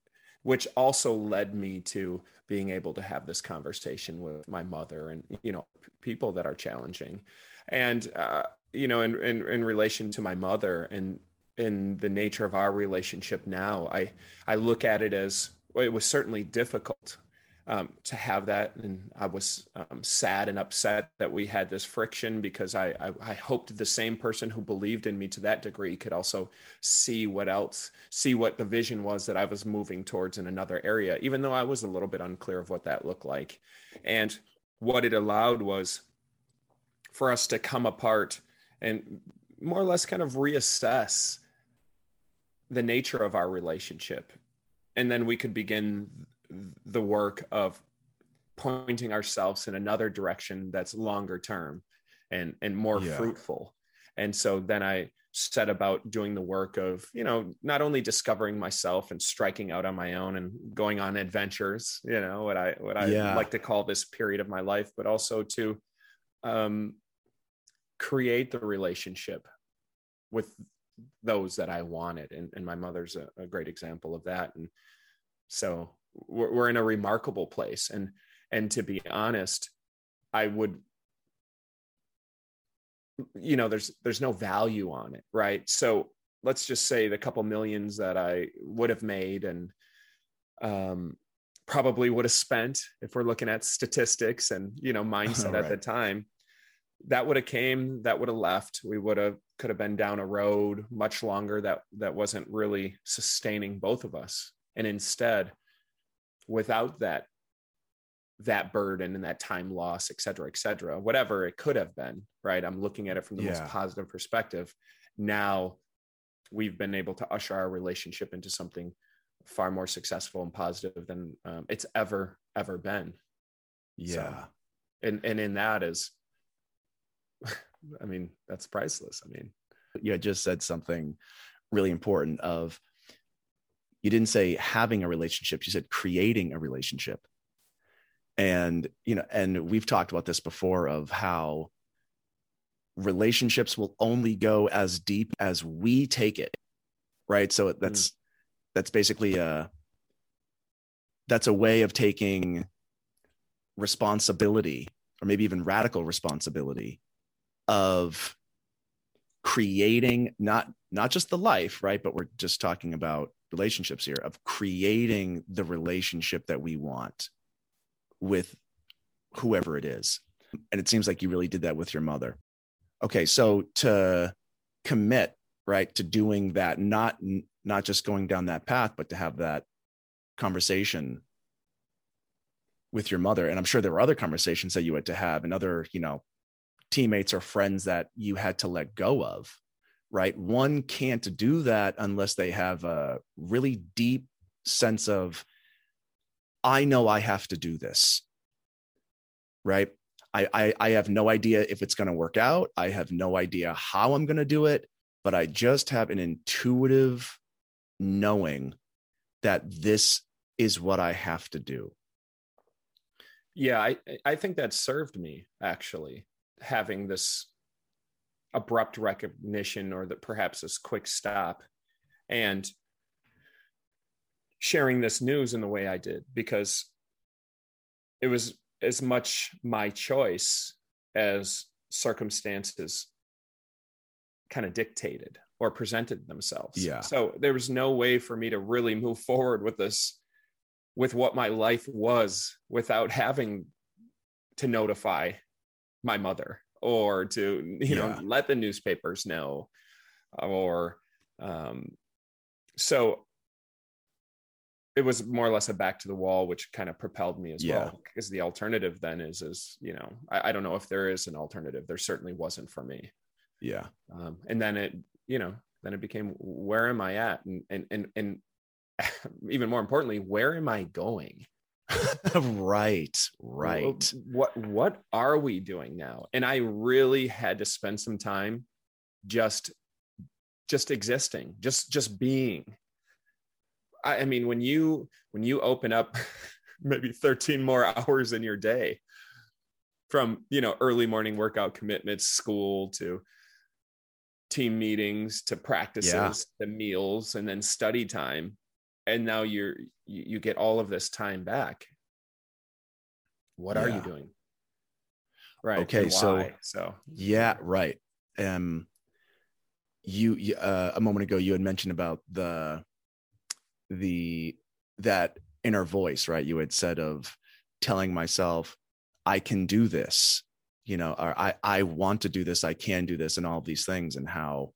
which also led me to being able to have this conversation with my mother and you know people that are challenging. And uh, you know in, in in relation to my mother and in the nature of our relationship now i i look at it as it was certainly difficult um, to have that. And I was um, sad and upset that we had this friction because I, I, I, hoped the same person who believed in me to that degree could also see what else, see what the vision was that I was moving towards in another area, even though I was a little bit unclear of what that looked like. And what it allowed was for us to come apart and more or less kind of reassess the nature of our relationship and then we could begin the work of pointing ourselves in another direction that's longer term and and more yeah. fruitful and so then i set about doing the work of you know not only discovering myself and striking out on my own and going on adventures you know what i what i yeah. like to call this period of my life but also to um create the relationship with those that i wanted and, and my mother's a, a great example of that and so we're, we're in a remarkable place. And and to be honest i would you know there's there's no value on it right? So let's just say the couple millions that i would have made and um probably would have spent if we're looking at statistics and you know mindset right. at the time that would have came that would have left. We would have could have been down a road much longer that that wasn't really sustaining both of us. And instead without that that burden and that time loss et cetera et cetera whatever it could have been right? I'm looking at it from the yeah. most positive perspective. Now we've been able to usher our relationship into something far more successful and positive than um, it's ever ever been. Yeah. so, and and in that is i mean that's priceless i mean. You just said something really important of you didn't say having a relationship you said creating a relationship and you know and we've talked about this before of how relationships will only go as deep as we take it right so that's mm. that's basically a that's a way of taking responsibility or maybe even radical responsibility of creating not not just the life right but we're just talking about relationships here of creating the relationship that we want with whoever it is. And it seems like you really did that with your mother. Okay, so to commit, right, to doing that, not not just going down that path, but to have that conversation with your mother. And I'm sure there were other conversations that you had to have and other, you know, teammates or friends that you had to let go of, right? One can't do that unless they have a really deep sense of, I know I have to do this, right? I, I, I have no idea if it's going to work out. I have no idea how I'm going to do it, but I just have an intuitive knowing that this is what I have to do. Yeah, I, I think that served me actually having this abrupt recognition or that perhaps this quick stop and sharing this news in the way I did because it was as much my choice as circumstances kind of dictated or presented themselves. Yeah. So there was no way for me to really move forward with this, with what my life was without having to notify my mother or to, you know, let the newspapers know or, um, so it was more or less a back to the wall, which kind of propelled me as yeah. well. Because the alternative then is, is you know, I, I, don't know if there is an alternative. There certainly wasn't for me. Yeah. Um, and then it, you know, then it became where am I at, and and and and even more importantly, where am I going? right, right. What what are we doing now? And I really had to spend some time just just existing, just just being I, I mean, when you when you open up maybe 13 more hours in your day from you know early morning workout commitments, school to team meetings to practices yeah. to meals and then study time and now you're you, you get all of this time back. What yeah. are you doing? Right okay so so. yeah right um you uh, a moment ago you had mentioned about the the that inner voice right? You had said of telling myself i can do this you know or i i want to do this i can do this and all these things and how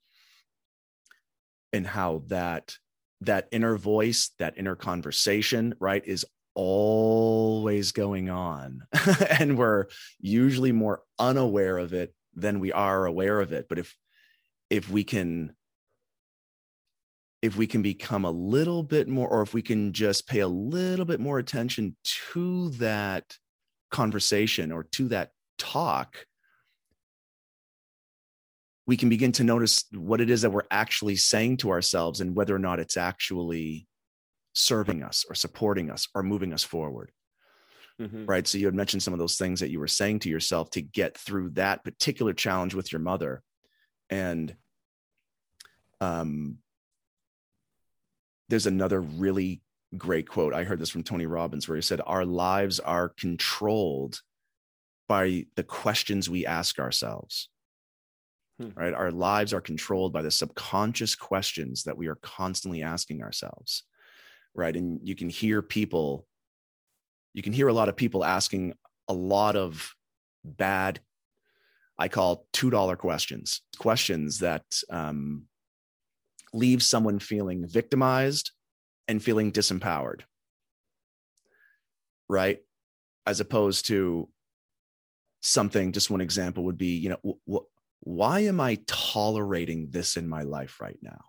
and how that that inner voice that inner conversation right is always going on. And we're usually more unaware of it than we are aware of it. But if if we can if we can become a little bit more, or if we can just pay a little bit more attention to that conversation or to that talk, we can begin to notice what it is that we're actually saying to ourselves and whether or not it's actually serving us or supporting us or moving us forward. Mm-hmm. Right. So you had mentioned some of those things that you were saying to yourself to get through that particular challenge with your mother. And um, there's another really great quote. I heard this from Tony Robbins where he said, Our lives are controlled by the questions we ask ourselves. Hmm. Right? Our lives are controlled by the subconscious questions that we are constantly asking ourselves. Right. And you can hear people, you can hear a lot of people asking a lot of bad, I call $2 questions, questions that um, leaves someone feeling victimized and feeling disempowered. Right? As opposed to something, just one example would be, you know, wh- why am I tolerating this in my life right now?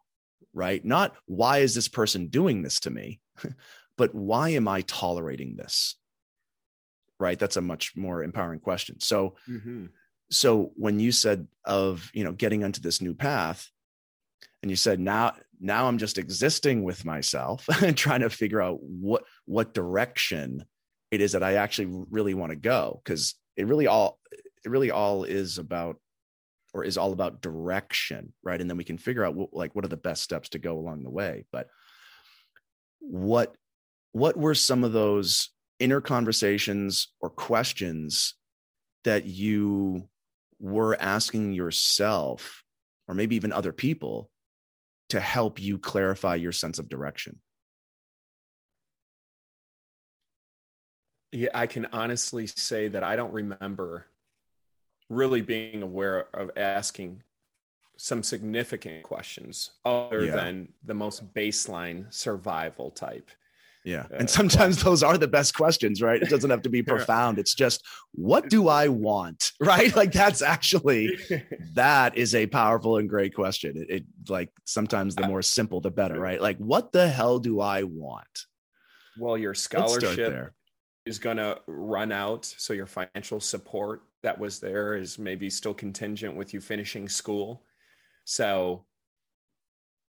Right? Not why is this person doing this to me, but why am I tolerating this? Right? That's a much more empowering question. So, mm-hmm. so when you said of, you know, getting onto this new path, and you said now now i'm just existing with myself and trying to figure out what what direction it is that i actually really want to go because it really all it really all is about or is all about direction right and then we can figure out what, like what are the best steps to go along the way but what what were some of those inner conversations or questions that you were asking yourself or maybe even other people to help you clarify your sense of direction? Yeah, I can honestly say that I don't remember really being aware of asking some significant questions other yeah. than the most baseline survival type. Yeah. Uh, and sometimes those are the best questions, right? It doesn't have to be profound. It's just, what do I want? Right. Like that's actually, that is a powerful and great question. It, it, like sometimes the more simple, the better, right? Like, what the hell do I want? Well, your scholarship is going to run out. So your financial support that was there is maybe still contingent with you finishing school. So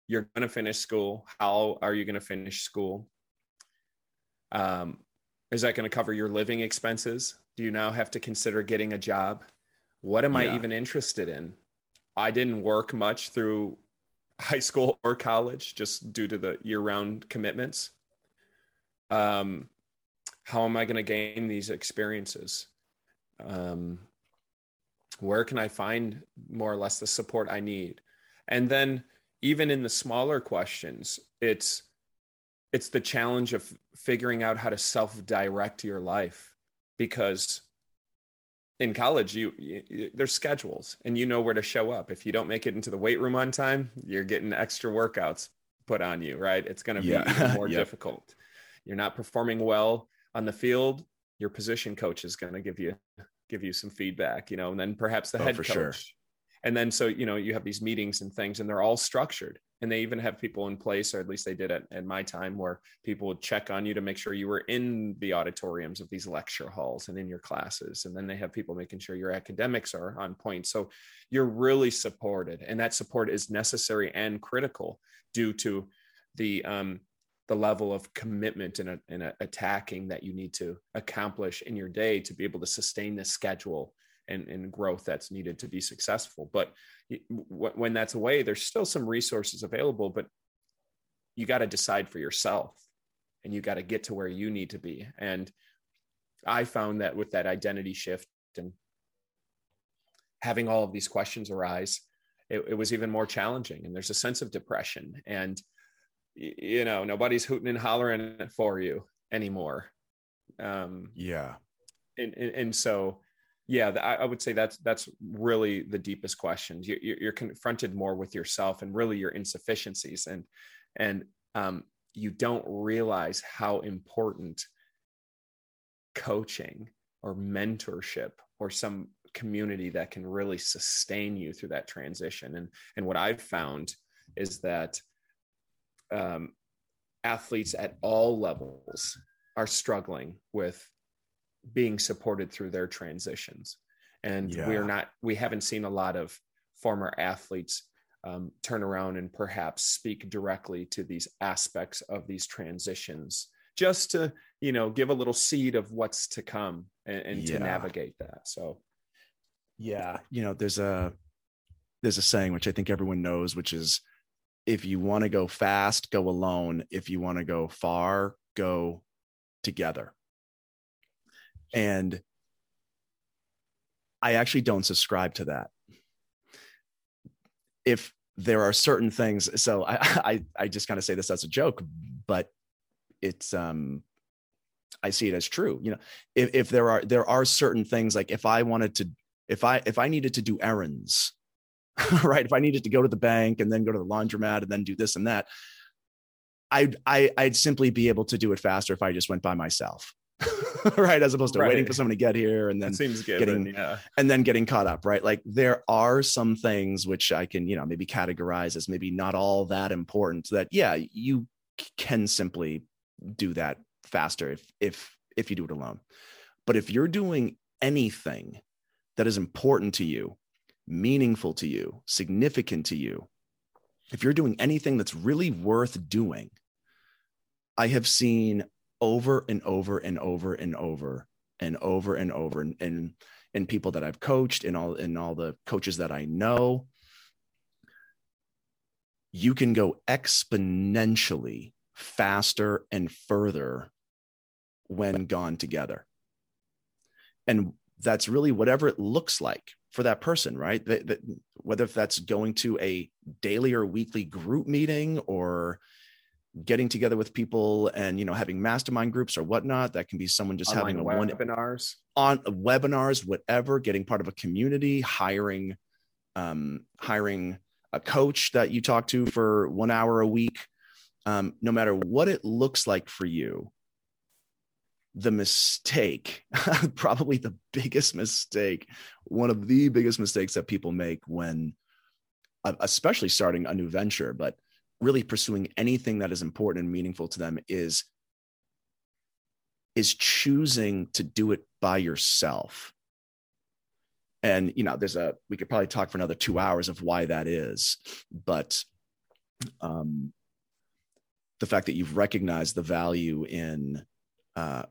you're going to finish school. How are you going to finish school? Um, is that going to cover your living expenses? Do you now have to consider getting a job? What am yeah. I even interested in? I didn't work much through high school or college just due to the year round commitments. Um, how am I going to gain these experiences? Um, where can I find more or less the support I need? And then even in the smaller questions, it's it's the challenge of figuring out how to self-direct your life because in college you, you, there's schedules and you know where to show up if you don't make it into the weight room on time you're getting extra workouts put on you right it's going to be yeah. more yep. difficult you're not performing well on the field your position coach is going to give you give you some feedback you know and then perhaps the oh, head coach sure. and then so you know you have these meetings and things and they're all structured and they even have people in place or at least they did at, at my time where people would check on you to make sure you were in the auditoriums of these lecture halls and in your classes and then they have people making sure your academics are on point so you're really supported and that support is necessary and critical due to the um, the level of commitment and, and attacking that you need to accomplish in your day to be able to sustain the schedule and, and growth that's needed to be successful. But when that's away, there's still some resources available, but you got to decide for yourself and you got to get to where you need to be. And I found that with that identity shift and having all of these questions arise, it, it was even more challenging. And there's a sense of depression and you know nobody's hooting and hollering for you anymore. Um yeah. and, and, and so yeah I, would say that's that's really the deepest questions. You, you're confronted more with yourself and really your insufficiencies. And and um, you don't realize how important coaching or mentorship or some community that can really sustain you through that transition. And and what i've found is that um, athletes at all levels are struggling with being supported through their transitions and yeah. we are not we haven't seen a lot of former athletes um, turn around and perhaps speak directly to these aspects of these transitions just to you know give a little seed of what's to come and, and yeah. to navigate that so yeah you know there's a there's a saying which i think everyone knows which is if you want to go fast go alone if you want to go far go together and I actually don't subscribe to that. If there are certain things, so I I, I just kind of say this as a joke, but it's um I see it as true. You know, if, if there are there are certain things like if I wanted to if I if I needed to do errands, right? If I needed to go to the bank and then go to the laundromat and then do this and that, I'd I, I'd simply be able to do it faster if I just went by myself. right as opposed to right. waiting for someone to get here and then seems good, getting yeah. and then getting caught up right like there are some things which i can you know maybe categorize as maybe not all that important that yeah you can simply do that faster if if if you do it alone but if you're doing anything that is important to you meaningful to you significant to you if you're doing anything that's really worth doing i have seen over and over and over and over and over and over and and, and people that I've coached and all and all the coaches that I know you can go exponentially faster and further when gone together. And that's really whatever it looks like for that person right? That, that, whether that's going to a daily or weekly group meeting or getting together with people and you know having mastermind groups or whatnot that can be someone just Online having a one webinars? on webinars whatever getting part of a community hiring um, hiring a coach that you talk to for one hour a week. Um, no matter what it looks like for you, the mistake, probably the biggest mistake, one of the biggest mistakes that people make when, uh, especially starting a new venture, but really pursuing anything that is important and meaningful to them is is choosing to do it by yourself. And you know there's a we could probably talk for another two hours of why that is but um the fact that you've recognized the value in uh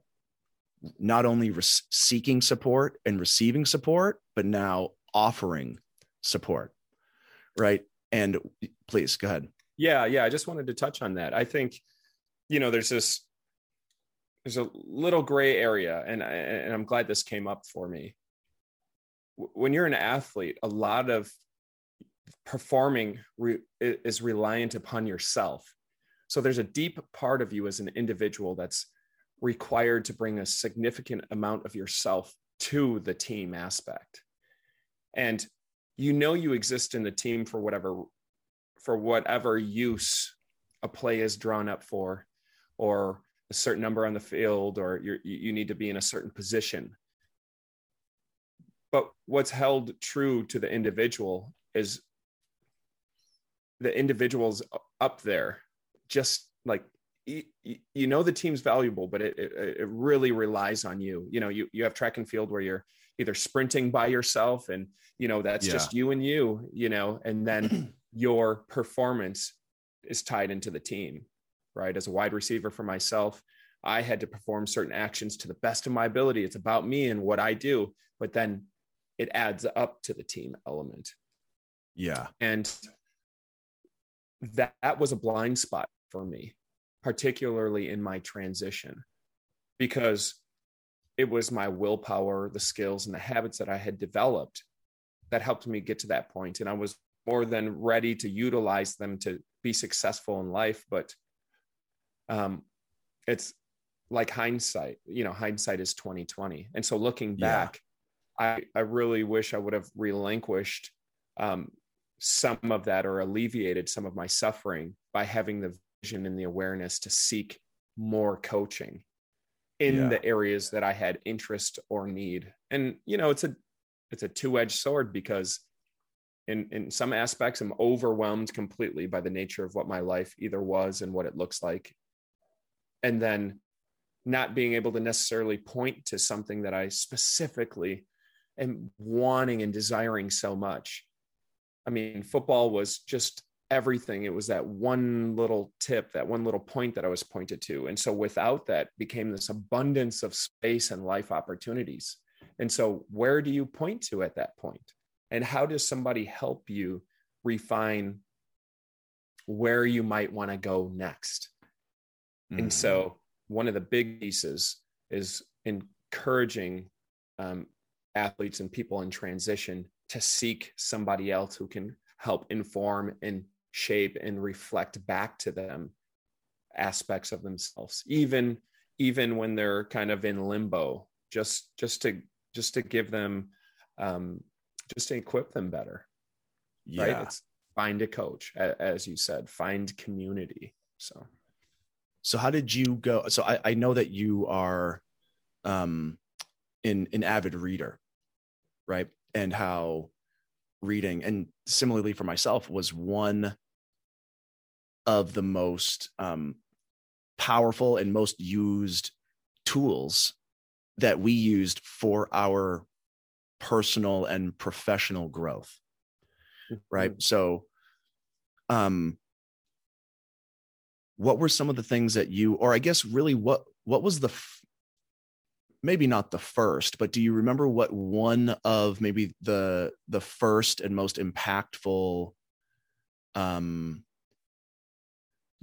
not only re- seeking support and receiving support but now offering support right? And please go ahead. Yeah yeah i just wanted to touch on that. I think you know there's this there's a little gray area and, and i'm glad this came up for me. When you're an athlete a lot of performing re- is reliant upon yourself. So there's a deep part of you as an individual that's required to bring a significant amount of yourself to the team aspect. And you know you exist in the team for whatever for whatever use a play is drawn up for or a certain number on the field or you you need to be in a certain position. But what's held true to the individual is the individuals up there just like you, know the team's valuable but it, it, it really relies on you you know you you have track and field where you're either sprinting by yourself and you know that's yeah. just you and you you know and then your performance is tied into the team right? As a wide receiver for myself, I had to perform certain actions to the best of my ability. It's about me and what I do, but then it adds up to the team element. Yeah. And that, that was a blind spot for me, particularly in my transition, because it was my willpower, the skills, and the habits that I had developed that helped me get to that point. And I was more than ready to utilize them to be successful in life. But um, it's like hindsight you know hindsight is 2020 and so looking back yeah. i i really wish i would have relinquished um, some of that or alleviated some of my suffering by having the vision and the awareness to seek more coaching in yeah. the areas that i had interest or need and you know it's a it's a two-edged sword because in in some aspects i'm overwhelmed completely by the nature of what my life either was and what it looks like and then not being able to necessarily point to something that I specifically am wanting and desiring so much. I mean, football was just everything. It was that one little tip, that one little point that I was pointed to. And so without that became this abundance of space and life opportunities. And so where do you point to at that point? And how does somebody help you refine where you might want to go next? Mm-hmm. And so, one of the big pieces is encouraging um, athletes and people in transition to seek somebody else who can help inform and shape and reflect back to them aspects of themselves even even when they're kind of in limbo just just to just to give them um just to equip them better yeah. right it's find a coach as you said find community so so how did you go? So I, I know that you are um in an avid reader, right? And how reading and similarly for myself was one of the most um, powerful and most used tools that we used for our personal and professional growth right mm-hmm. so um what were some of the things that you or i guess really what what was the maybe not the first but do you remember what one of maybe the the first and most impactful um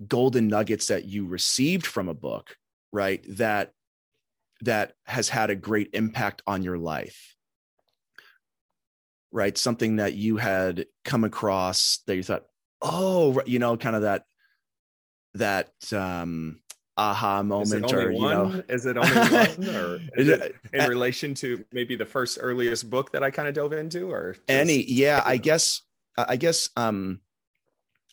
golden nuggets that you received from a book right that that has had a great impact on your life. Right? Something that you had come across that you thought oh you know kind of that that um aha moment or you know? Is it only one or is it in relation to maybe the first earliest book that i kind of dove into or just, any yeah i guess i guess um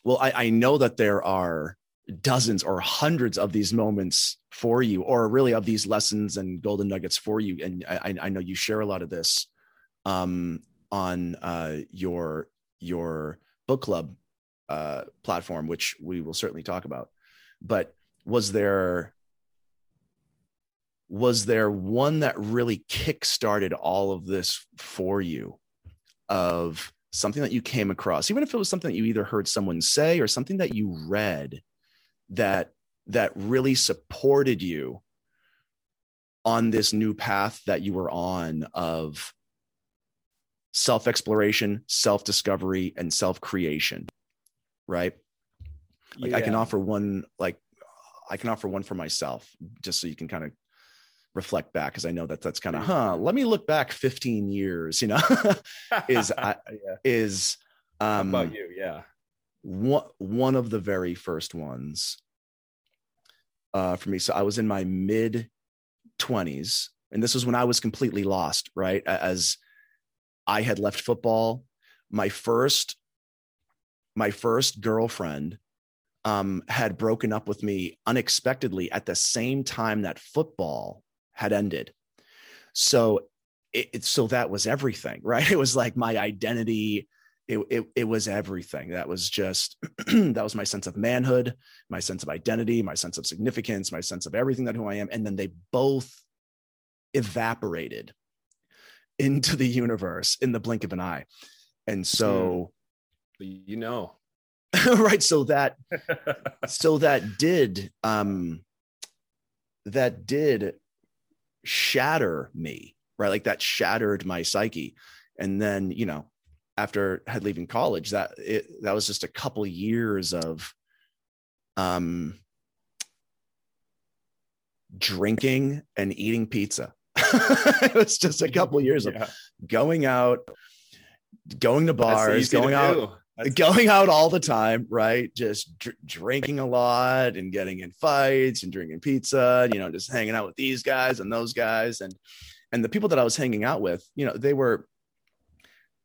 well i i know that there are dozens or hundreds of these moments for you, or really of these lessons and golden nuggets for you. And I, I know you share a lot of this um, on uh, your your book club uh, platform, which we will certainly talk about. But was there was there one that really kick-started all of this for you of something that you came across even if it was something that you either heard someone say or something that you read that that really supported you on this new path that you were on of self exploration, self discovery, and self creation. Right. Like yeah. I can offer one, like I can offer one for myself just so you can kind of reflect back because I know that that's kind of, huh, let me look back 15 years, you know, is, I, yeah. is, um, How about you? Yeah. One, one of the very first ones uh, for me. So I was in my mid 20s, and this was when I was completely lost, right? As I had left football. My first, my first girlfriend um, had broken up with me unexpectedly at the same time that football had ended. So it, it, so that was everything, right? It was like my identity. It, it, it was everything. That was just, that was my sense of manhood, my sense of identity, my sense of significance, my sense of everything that who I am. And then they both evaporated into the universe in the blink of an eye. And so, mm. you know, right. So that, so that did, um, that did shatter me, right? Like that shattered my psyche. And then, you know, after had leaving college, that it, that was just a couple years of, um, drinking and eating pizza it was just a couple years yeah. of going out, going to bars, going to out, going out all the time, right? Just dr- drinking a lot and getting in fights and drinking pizza, you know, just hanging out with these guys and those guys and and the people that I was hanging out with, you know, they were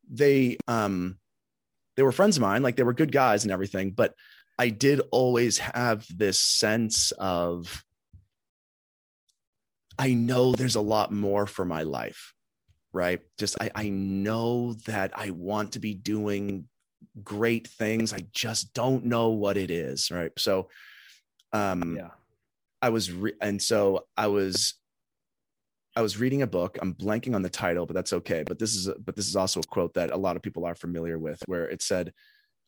they um they were friends of mine, like they were good guys and everything, but I did always have this sense of I know there's a lot more for my life, right? Just I, I know that I want to be doing great things. I just don't know what it is, right? So, um, yeah, I was, re- and so I was, I was reading a book. I'm blanking on the title, but that's okay. But this is, a, but this is also a quote that a lot of people are familiar with, where it said,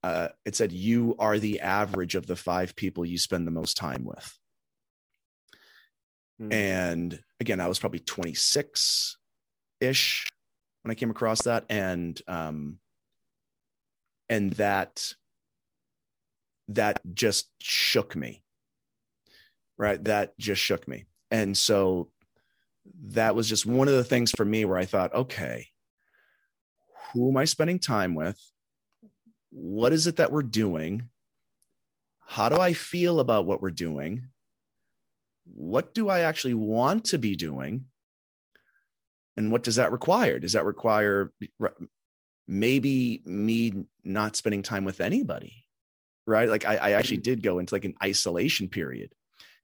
uh, it said, "You are the average of the five people you spend the most time with." Mm. And again, I was probably 26 ish when I came across that. And, um, and that, that just shook me. Right. That just shook me. And so that was just one of the things for me where I thought, okay, who am I spending time with? What is it that we're doing? How do I feel about what we're doing? what do I actually want to be doing? And what does that require? Does that require maybe me not spending time with anybody? Right. Like I, I actually did go into like an isolation period.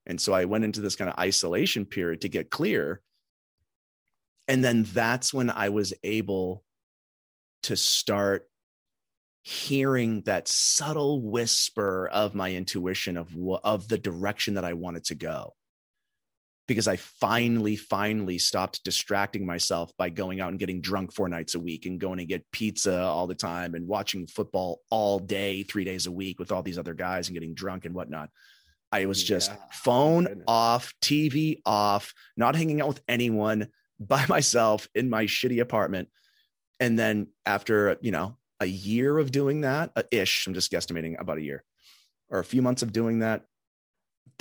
And so I went into this kind of isolation period to get clear. And then that's when I was able to start hearing that subtle whisper of my intuition of of the direction that I wanted to go because I finally, finally stopped distracting myself by going out and getting drunk four nights a week and going to get pizza all the time and watching football all day, three days a week with all these other guys and getting drunk and whatnot. I was just yeah. phone off, TV off, not hanging out with anyone by myself in my shitty apartment. And then after, you know, a year of doing that, uh, ish, I'm just guesstimating about a year or a few months of doing that,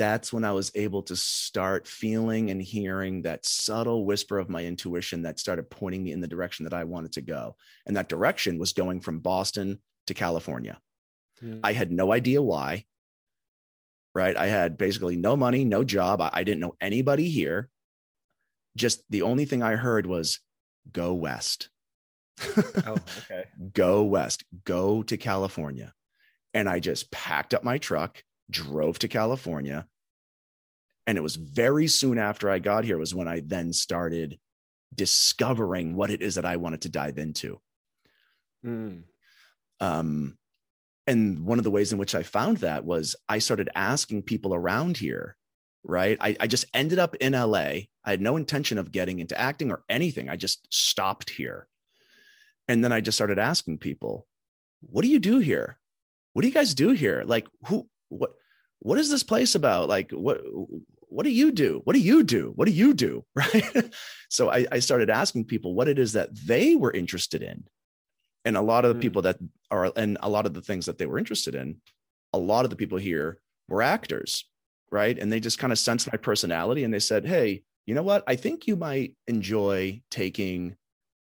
that's when I was able to start feeling and hearing that subtle whisper of my intuition that started pointing me in the direction that I wanted to go. And that direction was going from Boston to California. Mm. I had no idea why. Right. I had basically no money, no job. I, I didn't know anybody here. Just the only thing I heard was go west. oh, okay. Go west, go to California. And I just packed up my truck drove to California. And it was very soon after I got here was when I then started discovering what it is that I wanted to dive into. Mm. Um, and one of the ways in which I found that was I started asking people around here, right? I, I just ended up in LA. I had no intention of getting into acting or anything. I just stopped here. And then I just started asking people, what do you do here? What do you guys do here? Like, who, what, what is this place about? Like, what, what do you do? What do you do? What do you do? Right. so I, I started asking people what it is that they were interested in. And a lot of the mm. people that are, and a lot of the things that they were interested in, a lot of the people here were actors. Right. And they just kind of sensed my personality and they said, Hey, you know what? I think you might enjoy taking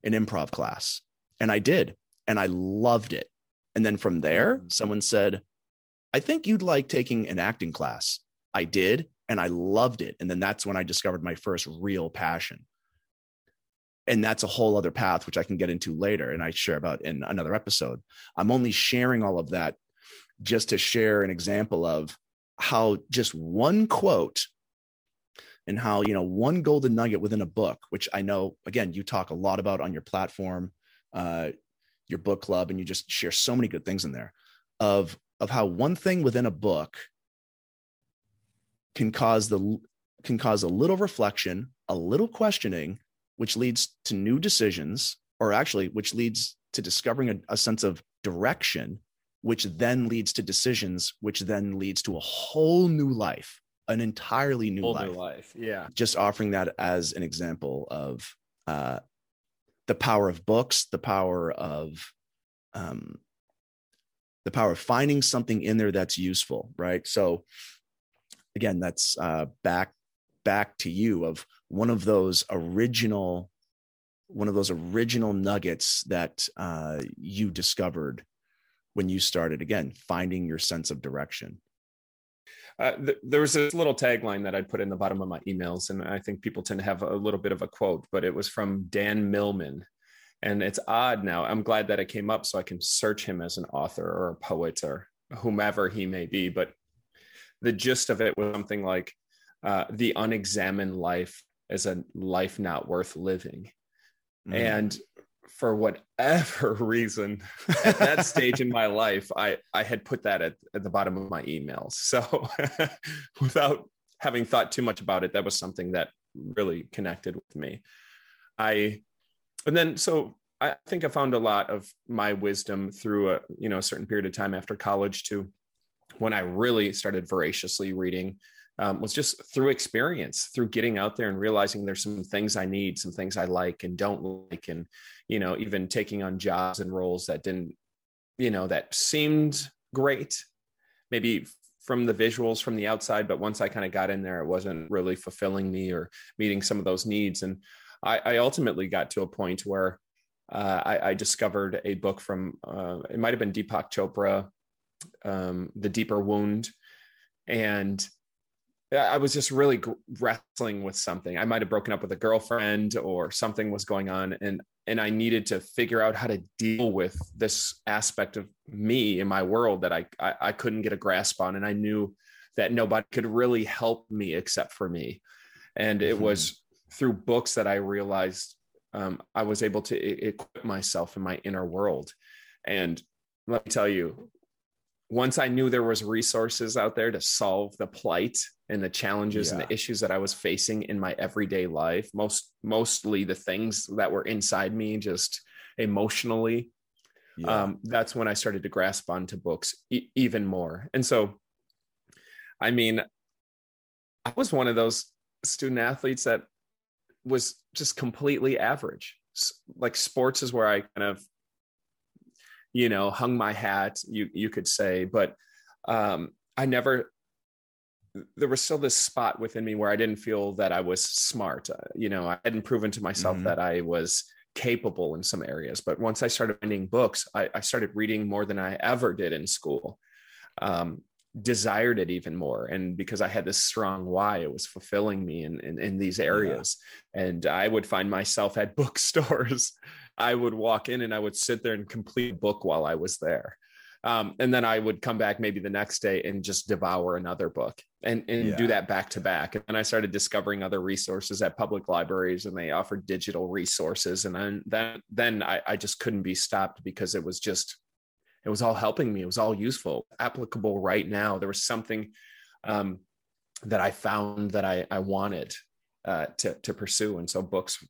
an improv class. And I did. And I loved it. And then from there, mm. someone said, I think you'd like taking an acting class. I did. And I loved it. And then that's when I discovered my first real passion. And that's a whole other path, which I can get into later and I share about in another episode. I'm only sharing all of that just to share an example of how just one quote and how you know one golden nugget within a book which i know again you talk a lot about on your platform uh, your book club and you just share so many good things in there of of how one thing within a book can cause the can cause a little reflection a little questioning which leads to new decisions or actually which leads to discovering a, a sense of direction which then leads to decisions which then leads to a whole new life an entirely new life. new life yeah just offering that as an example of uh, the power of books, the power of um, the power of finding something in there that's useful, right? So again, that's uh, back back to you of one of those original one of those original nuggets that uh, you discovered when you started again finding your sense of direction uh, th- there was this little tagline that I'd put in the bottom of my emails, and I think people tend to have a little bit of a quote, but it was from Dan Millman. And it's odd now. I'm glad that it came up so I can search him as an author or a poet or whomever he may be. But the gist of it was something like uh, the unexamined life is a life not worth living. Mm. And for whatever reason at that stage in my life i i had put that at, at the bottom of my emails so without having thought too much about it that was something that really connected with me i and then so i think i found a lot of my wisdom through a you know a certain period of time after college too when i really started voraciously reading um, was just through experience, through getting out there and realizing there's some things I need, some things I like and don't like, and you know, even taking on jobs and roles that didn't, you know, that seemed great, maybe from the visuals from the outside, but once I kind of got in there, it wasn't really fulfilling me or meeting some of those needs. And I, I ultimately got to a point where uh, I, I, discovered a book from uh, it might have been Deepak Chopra, um, "The Deeper Wound," and I was just really wrestling with something. I might have broken up with a girlfriend or something was going on and and I needed to figure out how to deal with this aspect of me in my world that I, I, I couldn't get a grasp on and I knew that nobody could really help me except for me. And it mm-hmm. was through books that I realized um, I was able to equip myself in my inner world. And let me tell you, once I knew there was resources out there to solve the plight and the challenges yeah. and the issues that I was facing in my everyday life, most mostly the things that were inside me, just emotionally, yeah. um, that's when I started to grasp onto books e- even more. And so, I mean, I was one of those student athletes that was just completely average. Like sports is where I kind of you know, hung my hat, you you could say, but um, I never. There was still this spot within me where I didn't feel that I was smart. Uh, you know, I hadn't proven to myself mm-hmm. that I was capable in some areas. But once I started reading books, I, I started reading more than I ever did in school. Um, desired it even more and because i had this strong why it was fulfilling me in in, in these areas yeah. and i would find myself at bookstores I would walk in and I would sit there and complete a book while I was there. Um, and then I would come back maybe the next day and just devour another book and, and yeah. do that back to back. And then I started discovering other resources at public libraries and they offered digital resources. And then, then, then I, I just couldn't be stopped because it was just, it was all helping me. It was all useful, applicable right now. There was something um, that I found that I, I wanted uh, to, to pursue. And so books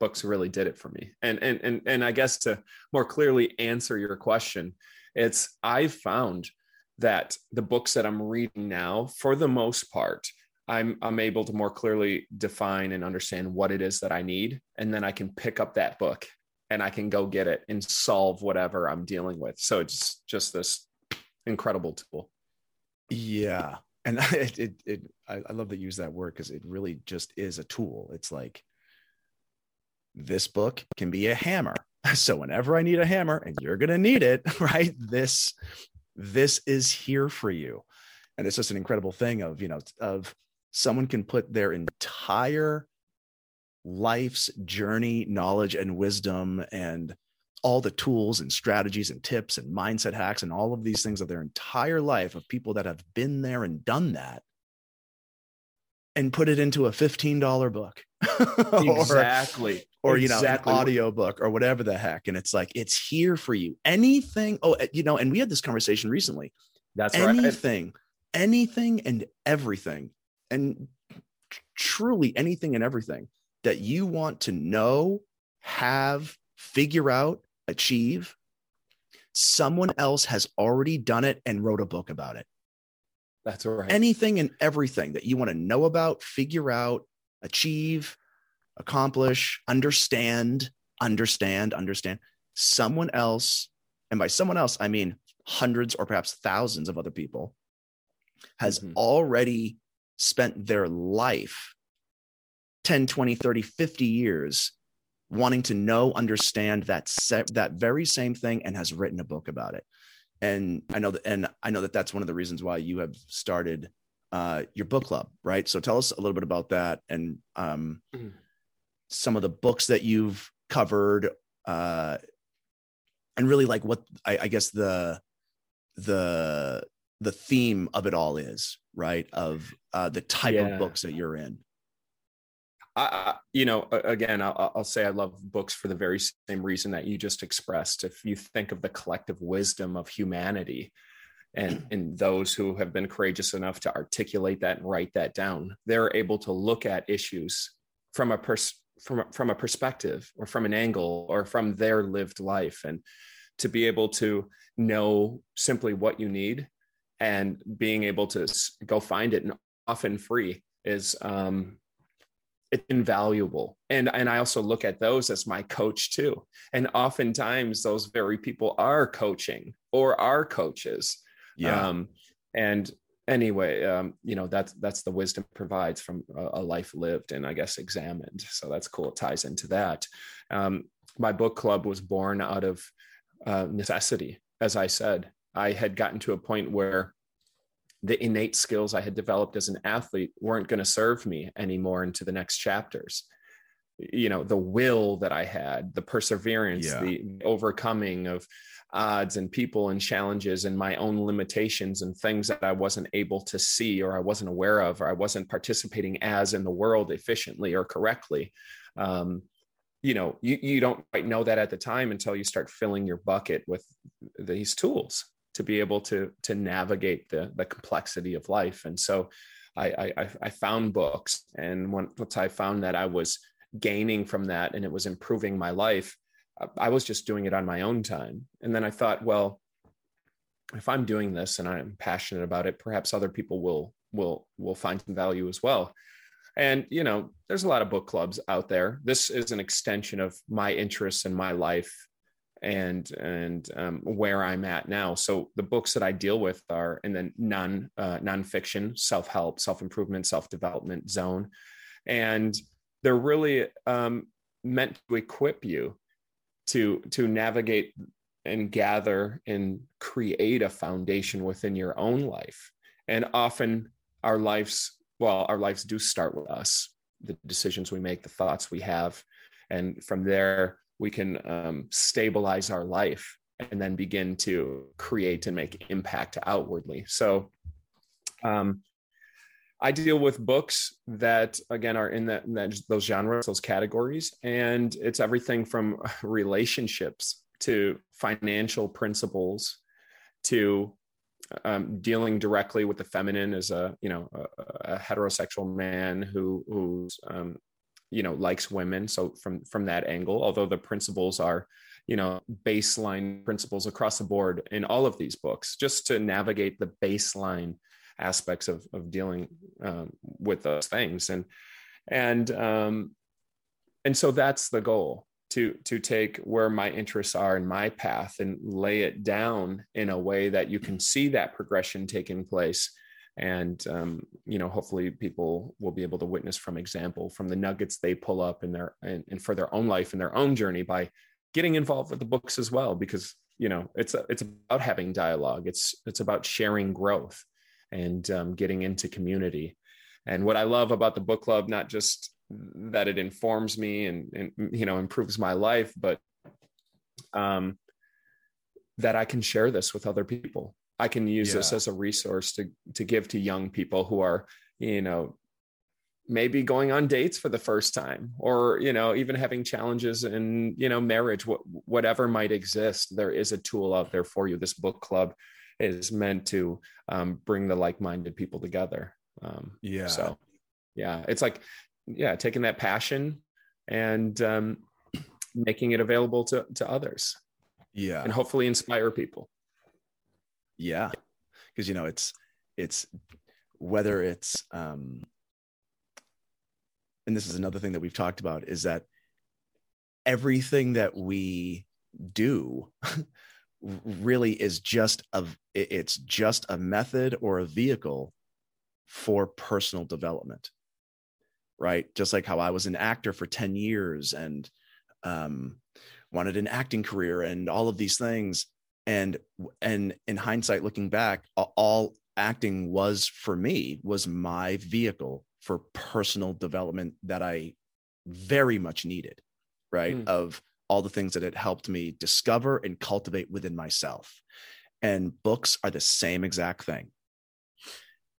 books really did it for me. And and and and I guess to more clearly answer your question, it's I've found that the books that I'm reading now, for the most part, I'm I'm able to more clearly define and understand what it is that I need, and then I can pick up that book and I can go get it and solve whatever I'm dealing with. So it's just this incredible tool. Yeah, and it it, it I, I love you use that word because it really just is a tool. It's like this book can be a hammer. So whenever I need a hammer and you're going to need it, right? This this is here for you. And it's just an incredible thing of, you know, of someone can put their entire life's journey, knowledge and wisdom and all the tools and strategies and tips and mindset hacks and all of these things of their entire life of people that have been there and done that and put it into a $15 book. exactly. Or, or you exactly. know, an audio book or whatever the heck. And it's like, it's here for you. Anything. Oh, eh, you know, and we had this conversation recently. That's anything, right. anything and everything. And truly anything and everything that you want to know, have, figure out, achieve, someone else has already done it and wrote a book about it. That's right. Anything and everything that you want to know about, figure out, achieve, accomplish, understand, understand, understand. Someone else, and by someone else, I mean hundreds or perhaps thousands of other people, has mm-hmm. already spent their life 10, 20, 30, 50 years wanting to know, understand that se- that very same thing and has written a book about it and I know that, and I know that that's one of the reasons why you have started uh, your book club, right? So tell us a little bit about that and um, mm-hmm. some of the books that you've covered, uh, and really like what I, I guess the the the theme of it all is, right? Of uh, the type yeah. of books that you're in. I, you know, again, I'll, I'll, say I love books for the very same reason that you just expressed. If you think of the collective wisdom of humanity and, and those who have been courageous enough to articulate that and write that down, they're able to look at issues from a pers- from a, from a perspective or from an angle or from their lived life and to be able to know simply what you need and being able to go find it and often free is um, it's invaluable. And and i also look at those as my coach too. And oftentimes those very people are coaching or are coaches. Yeah. Um, and anyway um, you know that's that's the wisdom provides from a, a, life lived and i guess examined. So that's cool. It ties into that. Um, my book club was born out of uh, necessity as i said. I had gotten to a point where the innate skills I had developed as an athlete weren't going to serve me anymore into the next chapters. You know, the will that I had, the perseverance, yeah. the overcoming of odds and people and challenges and my own limitations and things that I wasn't able to see or I wasn't aware of or I wasn't participating as in the world efficiently or correctly. Um, you know, you, you don't quite know that at the time until you start filling your bucket with these tools to be able to to navigate the the complexity of life. And so i i, I found books and once i found that i was gaining from that and it was improving my life i was just doing it on my own time. And then i thought well if i'm doing this and i'm passionate about it perhaps other people will will will find some value as well. And you know there's a lot of book clubs out there. This is an extension of my interests in my life and and um, where I'm at now. So the books that I deal with are in the non uh, nonfiction, self help, self improvement, self development zone, and they're really um, meant to equip you to to navigate and gather and create a foundation within your own life. And often our lives, well, our lives do start with us, the decisions we make, the thoughts we have, and from there we can um, stabilize our life and then begin to create and make impact outwardly. So, um, I deal with books that again are in that, in that, those genres, those categories, and it's everything from relationships to financial principles to um, dealing directly with the feminine as a you know a, a heterosexual man who who's um, you know likes women. So from from that angle, although the principles are you know baseline principles across the board in all of these books, just to navigate the baseline aspects of of dealing um, with those things and and um, and so that's the goal to to take where my interests are in my path and lay it down in a way that you can see that progression taking place and um, you know hopefully people will be able to witness from example from the nuggets they pull up in their and, and for their own life and their own journey by getting involved with the books as well because you know it's it's about having dialogue. It's it's about sharing growth and um, getting into community. And what i love about the book club not just that it informs me and, and you know improves my life but um that i can share this with other people i can use yeah. this as a resource to to give to young people who are you know maybe going on dates for the first time or you know even having challenges in you know marriage wh- whatever might exist there is a tool out there for you. This book club is meant to um, bring the like-minded people together. Um, yeah. so yeah it's like yeah taking that passion and um, making it available to to others yeah. and hopefully inspire people yeah because you know it's it's whether it's um and this is another thing that we've talked about is that everything that we do really is just a it's just a method or a vehicle for personal development right? Just like how I was an actor for 10 years and um, wanted an acting career and all of these things. And and in hindsight, looking back, all acting was for me was my vehicle for personal development that I very much needed, right? Mm. Of all the things that it helped me discover and cultivate within myself. And books are the same exact thing,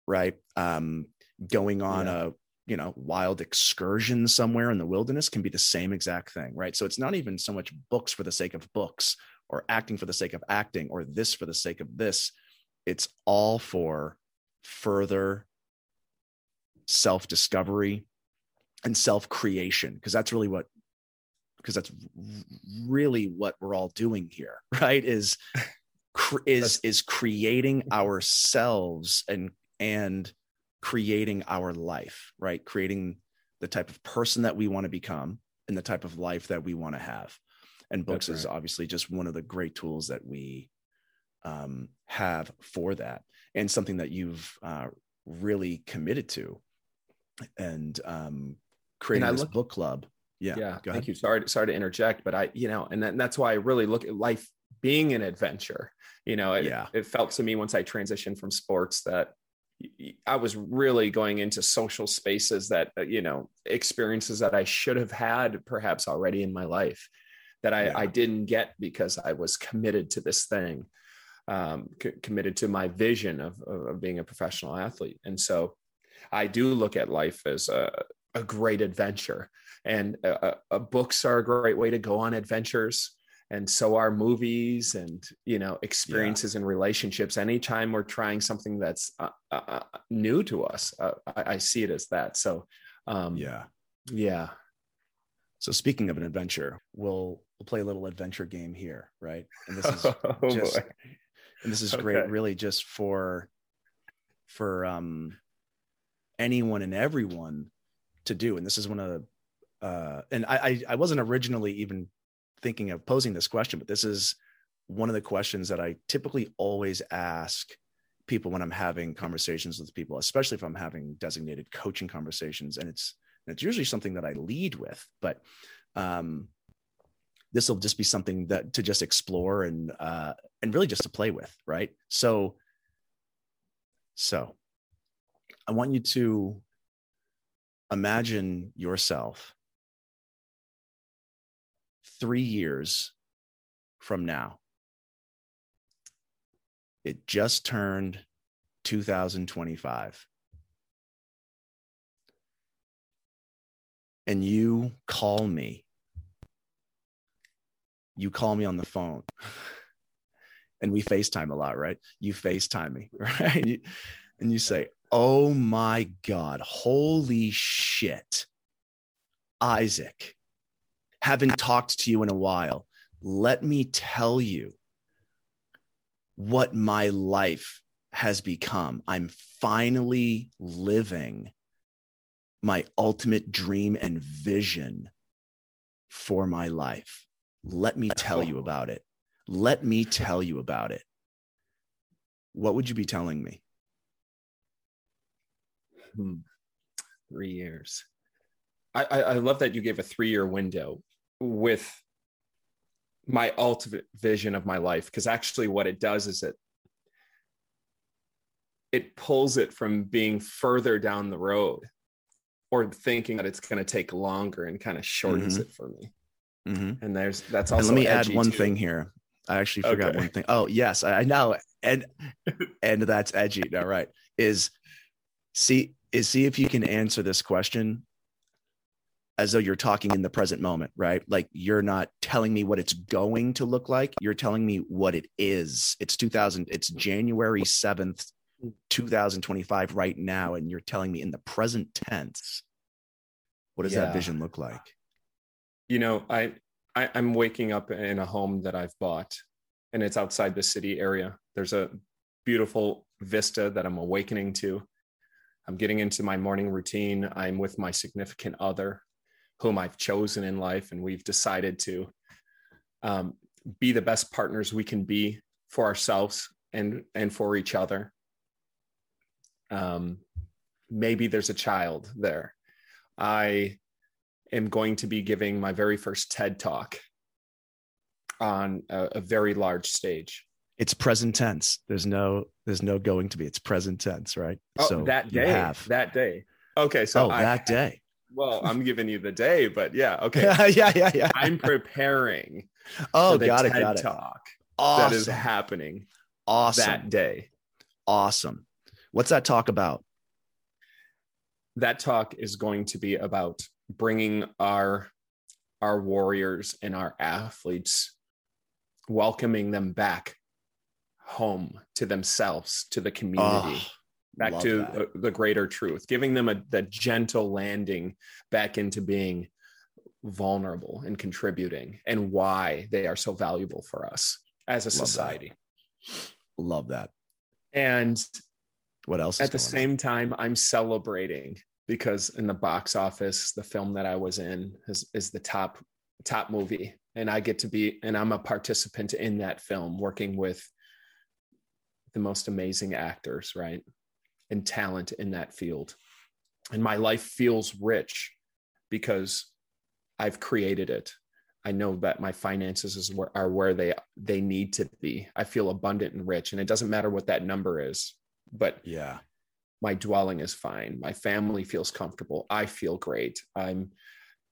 right? Um, going on yeah. a you know wild excursion somewhere in the wilderness can be the same exact thing right so it's not even so much books for the sake of books or acting for the sake of acting or this for the sake of this it's all for further self discovery and self creation because that's really what because that's really what we're all doing here right is is is creating ourselves and and creating our life, right? Creating the type of person that we want to become and the type of life that we want to have. And books right. is obviously just one of the great tools that we um, have for that, and something that you've uh, really committed to. And um, creating and this look, book club. Yeah, yeah. Thank you. Sorry, sorry to interject, but I, you know, and, and that's why I really look at life being an adventure. You know, it, yeah. it felt to me once I transitioned from sports that I was really going into social spaces that, uh, you know, experiences that I should have had perhaps already in my life that I, yeah. I didn't get because I was committed to this thing, um, c- committed to my vision of, of being a professional athlete. And so I do look at life as a, a great adventure. And uh, uh, books are a great way to go on adventures and so are movies and you know experiences yeah. and relationships anytime we're trying something that's uh, uh, uh new to us uh, I, I, see it as that so um, yeah yeah so speaking of an adventure we'll we'll play a little adventure game here right and this is oh, just boy. and this is okay. great really just for for um anyone and everyone to do and this is one of the uh and I, I i wasn't originally even thinking of posing this question, but this is one of the questions that I typically always ask people when I'm having conversations with people, especially if I'm having designated coaching conversations. And it's it's usually something that I lead with, but um, this will just be something that to just explore and uh, and really just to play with, right? So, so I want you to imagine yourself three years from now, it just turned 2025. And you call me. You call me on the phone. And we FaceTime a lot, right? You FaceTime me, right? And you, say, Oh my God, holy shit. Isaac, haven't talked to you in a while. Let me tell you what my life has become. I'm finally living my ultimate dream and vision for my life. Let me tell you about it. Let me tell you about it. What would you be telling me? Hmm. Three years. I, I love that you gave a three year window with my ultimate vision of my life because actually what it does is it it pulls it from being further down the road or thinking that it's going to take longer and kind of shortens mm-hmm. it for me mm-hmm. and there's that's also and let me add one too. thing here i actually forgot okay. one thing oh yes i know and and that's edgy all right is see is see if you can answer this question as though you're talking in the present moment, right? Like you're not telling me what it's going to look like. You're telling me what it is. It's 2000, it's January 7th, 2025 right now. And you're telling me in the present tense, what does yeah. that vision look like? You know, I, I I'm waking up in a home that I've bought and it's outside the city area. There's a beautiful vista that I'm awakening to. I'm getting into my morning routine. I'm with my significant other whom I've chosen in life, and we've decided to um, be the best partners we can be for ourselves and and for each other. Um, maybe there's a child there. I am going to be giving my very first TED talk on a, a very large stage. It's present tense. There's no there's no going to be. It's present tense, right? Oh, so that day. Have. That day. Okay, so oh, I, that day well, I'm giving you the day, but yeah, okay. yeah, yeah, yeah. I'm preparing. Oh, got it, got it. Talk awesome. that is happening. Awesome. That day. Awesome. What's that talk about? That talk is going to be about bringing our our warriors and our athletes welcoming them back home to themselves to the community oh back to the, the, greater truth, giving them a the gentle landing back into being vulnerable and contributing and why they are so valuable for us as a Love society. That. Love that. And what else? At the same on? time, I'm celebrating because in the box office, the film that I was in is, is the top top movie, and I get to be and I'm a participant in that film, working with the most amazing actors, right? and talent in that field. And my life feels rich because I've created it. I know that my finances is where, are where they they need to be. I feel abundant and rich, and it doesn't matter what that number is. But yeah, my dwelling is fine. My family feels comfortable. I feel great. I'm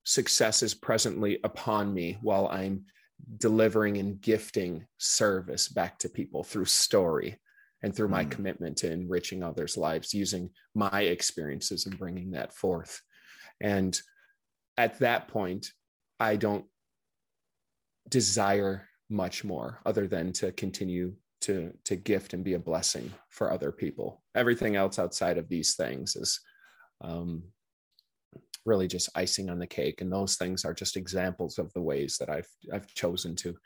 success is presently upon me while I'm delivering and gifting service back to people through story and through my mm. commitment to enriching others' lives using my experiences and bringing that forth. And at that point, I don't desire much more other than to continue to to gift and be a blessing for other people. Everything else outside of these things is um, really just icing on the cake, and those things are just examples of the ways that I've I've chosen to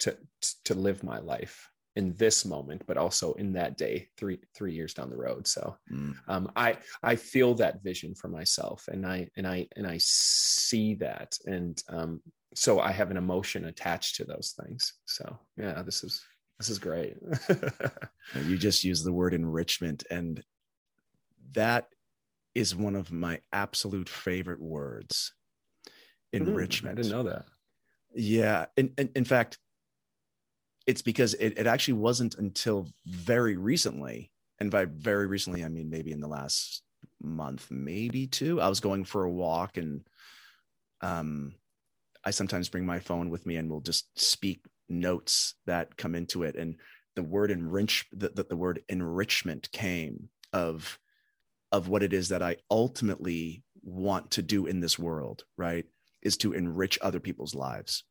to to live my life in this moment but also in that day three three years down the road so mm. um, i i feel that vision for myself and i and i and i see that and um, so i have an emotion attached to those things so yeah this is this is great you just use the word enrichment and that is one of my absolute favorite words enrichment mm, i didn't know that yeah in, in, in fact it's because it, it actually wasn't until very recently, and by very recently, I mean maybe in the last month, maybe two. I was going for a walk, and um, I sometimes bring my phone with me, and we'll just speak notes that come into it. And the word enrich that the, the word enrichment came of of what it is that I ultimately want to do in this world, right? Is to enrich other people's lives.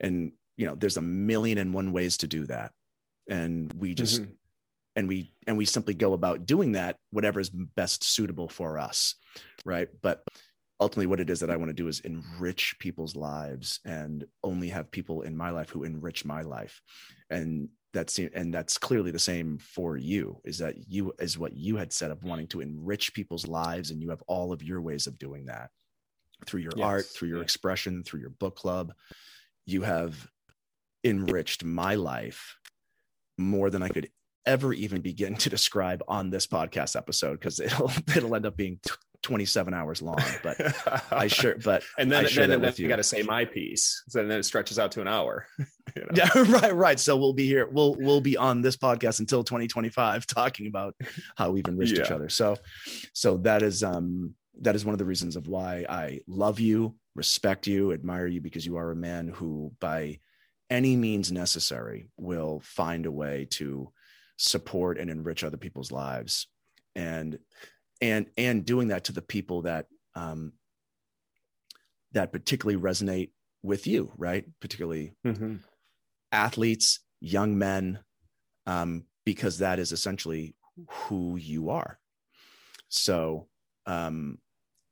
And you know, there's a million and one ways to do that. And we just mm-hmm. and we and we simply go about doing that whatever is best suitable for us, right? But ultimately what it is that I want to do is enrich people's lives and only have people in my life who enrich my life. And that's and that's clearly the same for you is that you is what you had said of wanting to enrich people's lives and you have all of your ways of doing that through your yes. art through your expression through your book club you have enriched my life more than i could ever even begin to describe on this podcast episode because it'll it'll end up being 27 hours long, but I sure, but and then, I share then, then you, you got to say my piece. So then it stretches out to an hour. You know? Yeah, right, right. So we'll be here. We'll, we'll be on this podcast until 2025 talking about how we've enriched yeah. each other. So, so that is, um, that is one of the reasons of why I love you, respect you, admire you, because you are a man who by any means necessary will find a way to support and enrich other people's lives. And and and doing that to the people that um, that particularly resonate with you, right? Particularly mm-hmm. athletes, young men, um, because that is essentially who you are. So um,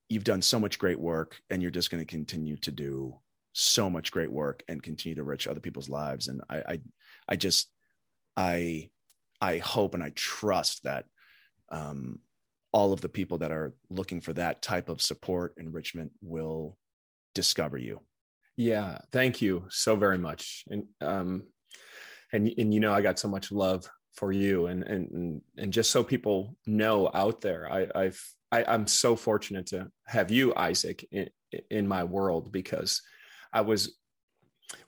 you've done so much great work, and you're just going to continue to do so much great work and continue to enrich other people's lives. And I, I, I just, I, I hope and I trust that um, all of the people that are looking for that type of support enrichment will discover you. Yeah thank you so very much. And um and and you know i got so much love for you and and and just so people know out there i i've I, i'm so fortunate to have you isaac in, in my world because i was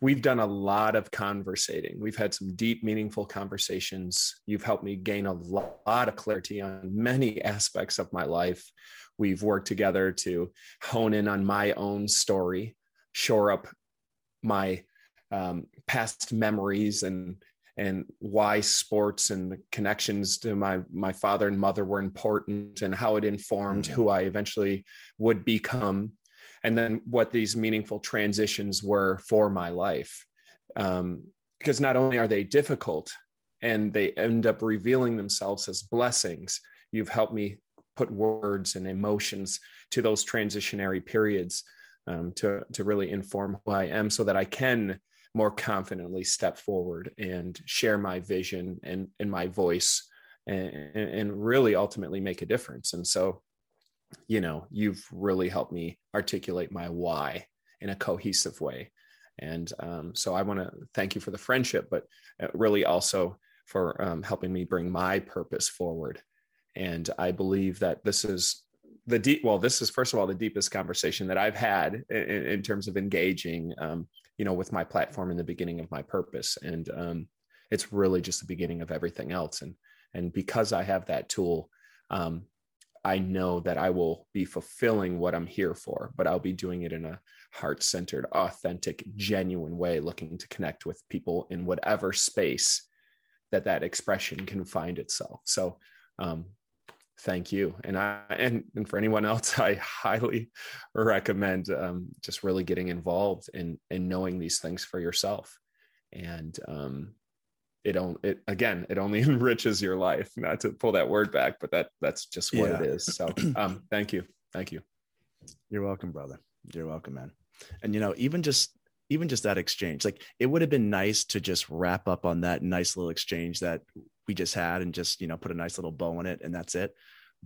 we've done a lot of conversating. We've had some deep, meaningful conversations. You've helped me gain a lot of clarity on many aspects of my life. We've worked together to hone in on my own story, shore up my um, past memories and and why sports and the connections to my my father and mother were important and how it informed mm-hmm. who I eventually would become and then what these meaningful transitions were for my life. Um, because not only are they difficult and they end up revealing themselves as blessings, you've helped me put words and emotions to those transitionary periods um, to, to really inform who I am so that I can more confidently step forward and share my vision and, and my voice and, and really ultimately make a difference. And so you know, you've really helped me articulate my why in a cohesive way. And um, so I want to thank you for the friendship, but uh, really also for um, helping me bring my purpose forward. And I believe that this is the deep, well, this is first of all the deepest conversation that I've had in, in terms of engaging, um, you know, with my platform in the beginning of my purpose. And um, it's really just the beginning of everything else. And and because I have that tool, um, I know that I will be fulfilling what I'm here for, but I'll be doing it in a heart centered, authentic, genuine way, looking to connect with people in whatever space that that expression can find itself. So, um, thank you. And I, and, and for anyone else, I highly recommend um, just really getting involved in, in knowing these things for yourself. And, um, it only it again it only enriches your life not to pull that word back but that that's just what yeah. it is. So um thank you. Thank you. You're welcome brother. You're welcome man. And you know even just even just that exchange like it would have been nice to just wrap up on that nice little exchange that we just had and just you know put a nice little bow on it and that's it.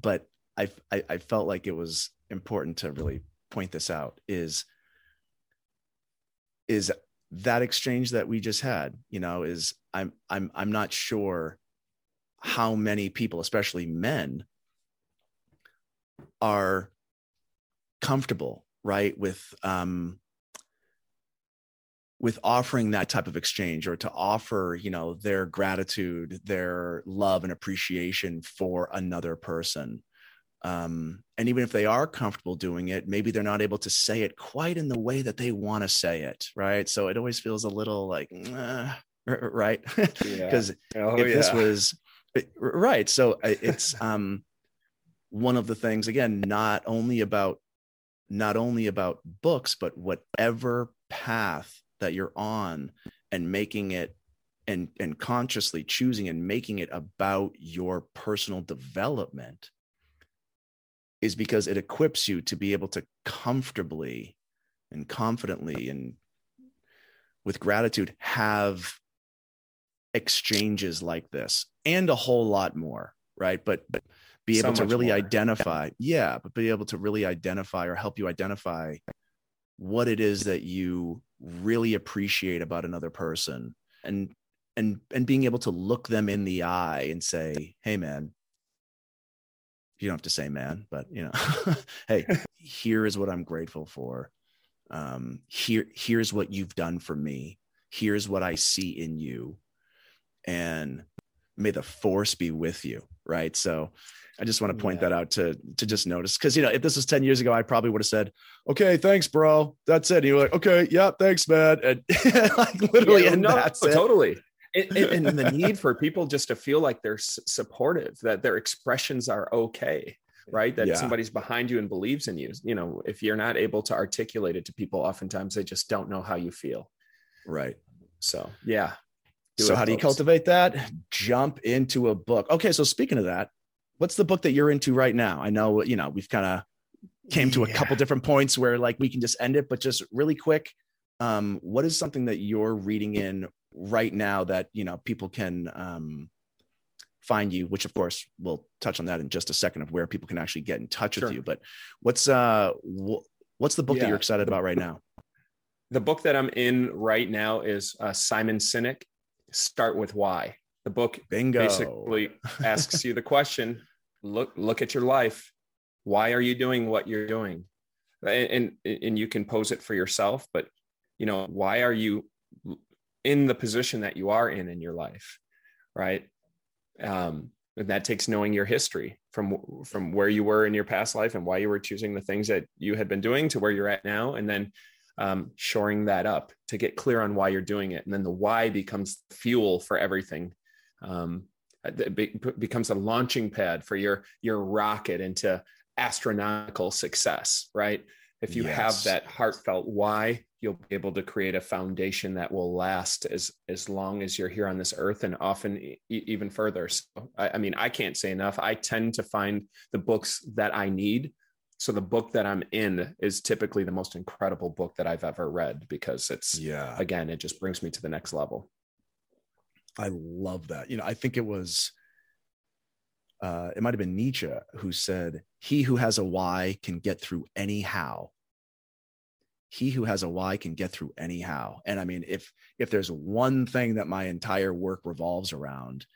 But i i, I felt like it was important to really point this out is is that exchange that we just had you know is i'm i'm i'm not sure how many people especially men are comfortable right with um with offering that type of exchange or to offer you know their gratitude their love and appreciation for another person um, and even if they are comfortable doing it, maybe they're not able to say it quite in the way that they want to say it, right? So it always feels a little like, right? Because yeah. oh, if yeah. this was right, so it's um one of the things again, not only about not only about books, but whatever path that you're on and making it and and consciously choosing and making it about your personal development is because it equips you to be able to comfortably and confidently and with gratitude have exchanges like this and a whole lot more right but but be able so to really more. identify yeah but be able to really identify or help you identify what it is that you really appreciate about another person and and and being able to look them in the eye and say hey man you don't have to say man but you know hey here is what i'm grateful for. Um here here's what you've done for me. Here's what i see in you. And may the force be with you right? So i just want to point yeah. that out to to just notice because you know if this was 10 years ago i probably would have said okay thanks bro. That's it. And you're like okay yeah thanks man. And like literally yeah, and no, that's totally and, and, and the need for people just to feel like they're supportive that their expressions are okay right? That yeah. somebody's behind you and believes in you. You know if you're not able to articulate it to people oftentimes they just don't know how you feel. Right. So yeah. So how folks. do you cultivate that? Jump into a book. Okay so speaking of that what's the book that you're into right now? I know you know we've kind of came to a couple different points where like we can just end it but just really quick um, what is something that you're reading in right now that you know people can um, find you which of course we'll touch on that in just a second of where people can actually get in touch sure. with you but what's uh wh- what's the book yeah. that you're excited about right now the book that i'm in right now is uh, simon sinek start with why the book Bingo. basically asks you the question look look at your life why are you doing what you're doing and, and and you can pose it for yourself but you know why are you in the position that you are in in your life right? Um, and that takes knowing your history from from where you were in your past life and why you were choosing the things that you had been doing to where you're at now and then um, shoring that up to get clear on why you're doing it. And then the why becomes fuel for everything. Um, it be, becomes a launching pad for your your rocket into astronomical success right? If you yes. have that heartfelt why you'll be able to create a foundation that will last as as long as you're here on this earth and often e- even further. So I, I, mean i can't say enough. I tend to find the books that i need. So the book that i'm in is typically the most incredible book that i've ever read because it's yeah. again it just brings me to the next level. I love that. You know i think it was uh, it might have been Nietzsche who said, He who has a why can get through any how he who has a why can get through anyhow. And i mean if if there's one thing that my entire work revolves around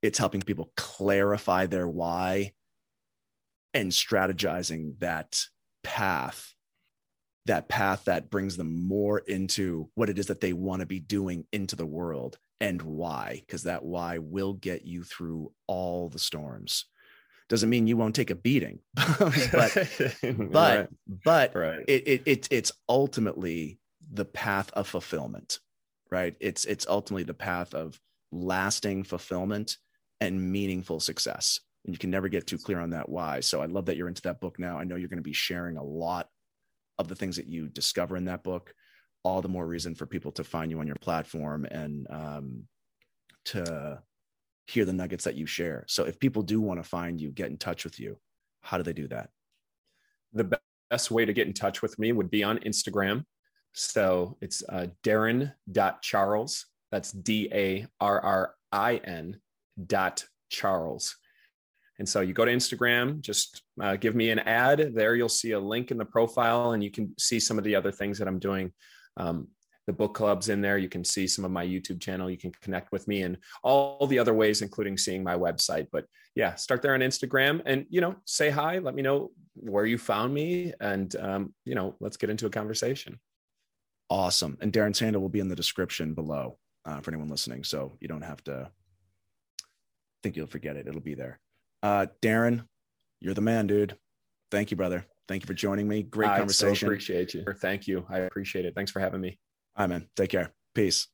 it's helping people clarify their why and strategizing that path that path that brings them more into what it is that they want to be doing into the world and why because that why will get you through all the storms doesn't mean you won't take a beating but but right. but right. It, it, it it's ultimately the path of fulfillment right it's it's ultimately the path of lasting fulfillment and meaningful success and you can never get too clear on that why so i love that you're into that book now i know you're going to be sharing a lot of the things that you discover in that book all the more reason for people to find you on your platform and um, to hear the nuggets that you share. So if people do want to find you, get in touch with you, how do they do that? The best way to get in touch with me would be on Instagram. So it's uh, Darrin.Charles. That's D A R R I N dot Charles. And so you go to Instagram, just uh, give me an add. There you'll see a link in the profile, and you can see some of the other things that I'm doing. Um, the book clubs in there. You can see some of my YouTube channel. You can connect with me and all the other ways, including seeing my website. But yeah, start there on Instagram and, you know, say hi, let me know where you found me. And, um, you know, let's get into a conversation. Awesome. And Darrin handle will be in the description below uh, for anyone listening. So you don't have to think you'll forget it. It'll be there. Uh, Darrin, you're the man, dude. Thank you, brother. Thank you for joining me. Great I conversation. So appreciate you. Thank you. I appreciate it. Thanks for having me. All right, man. Take care. Peace.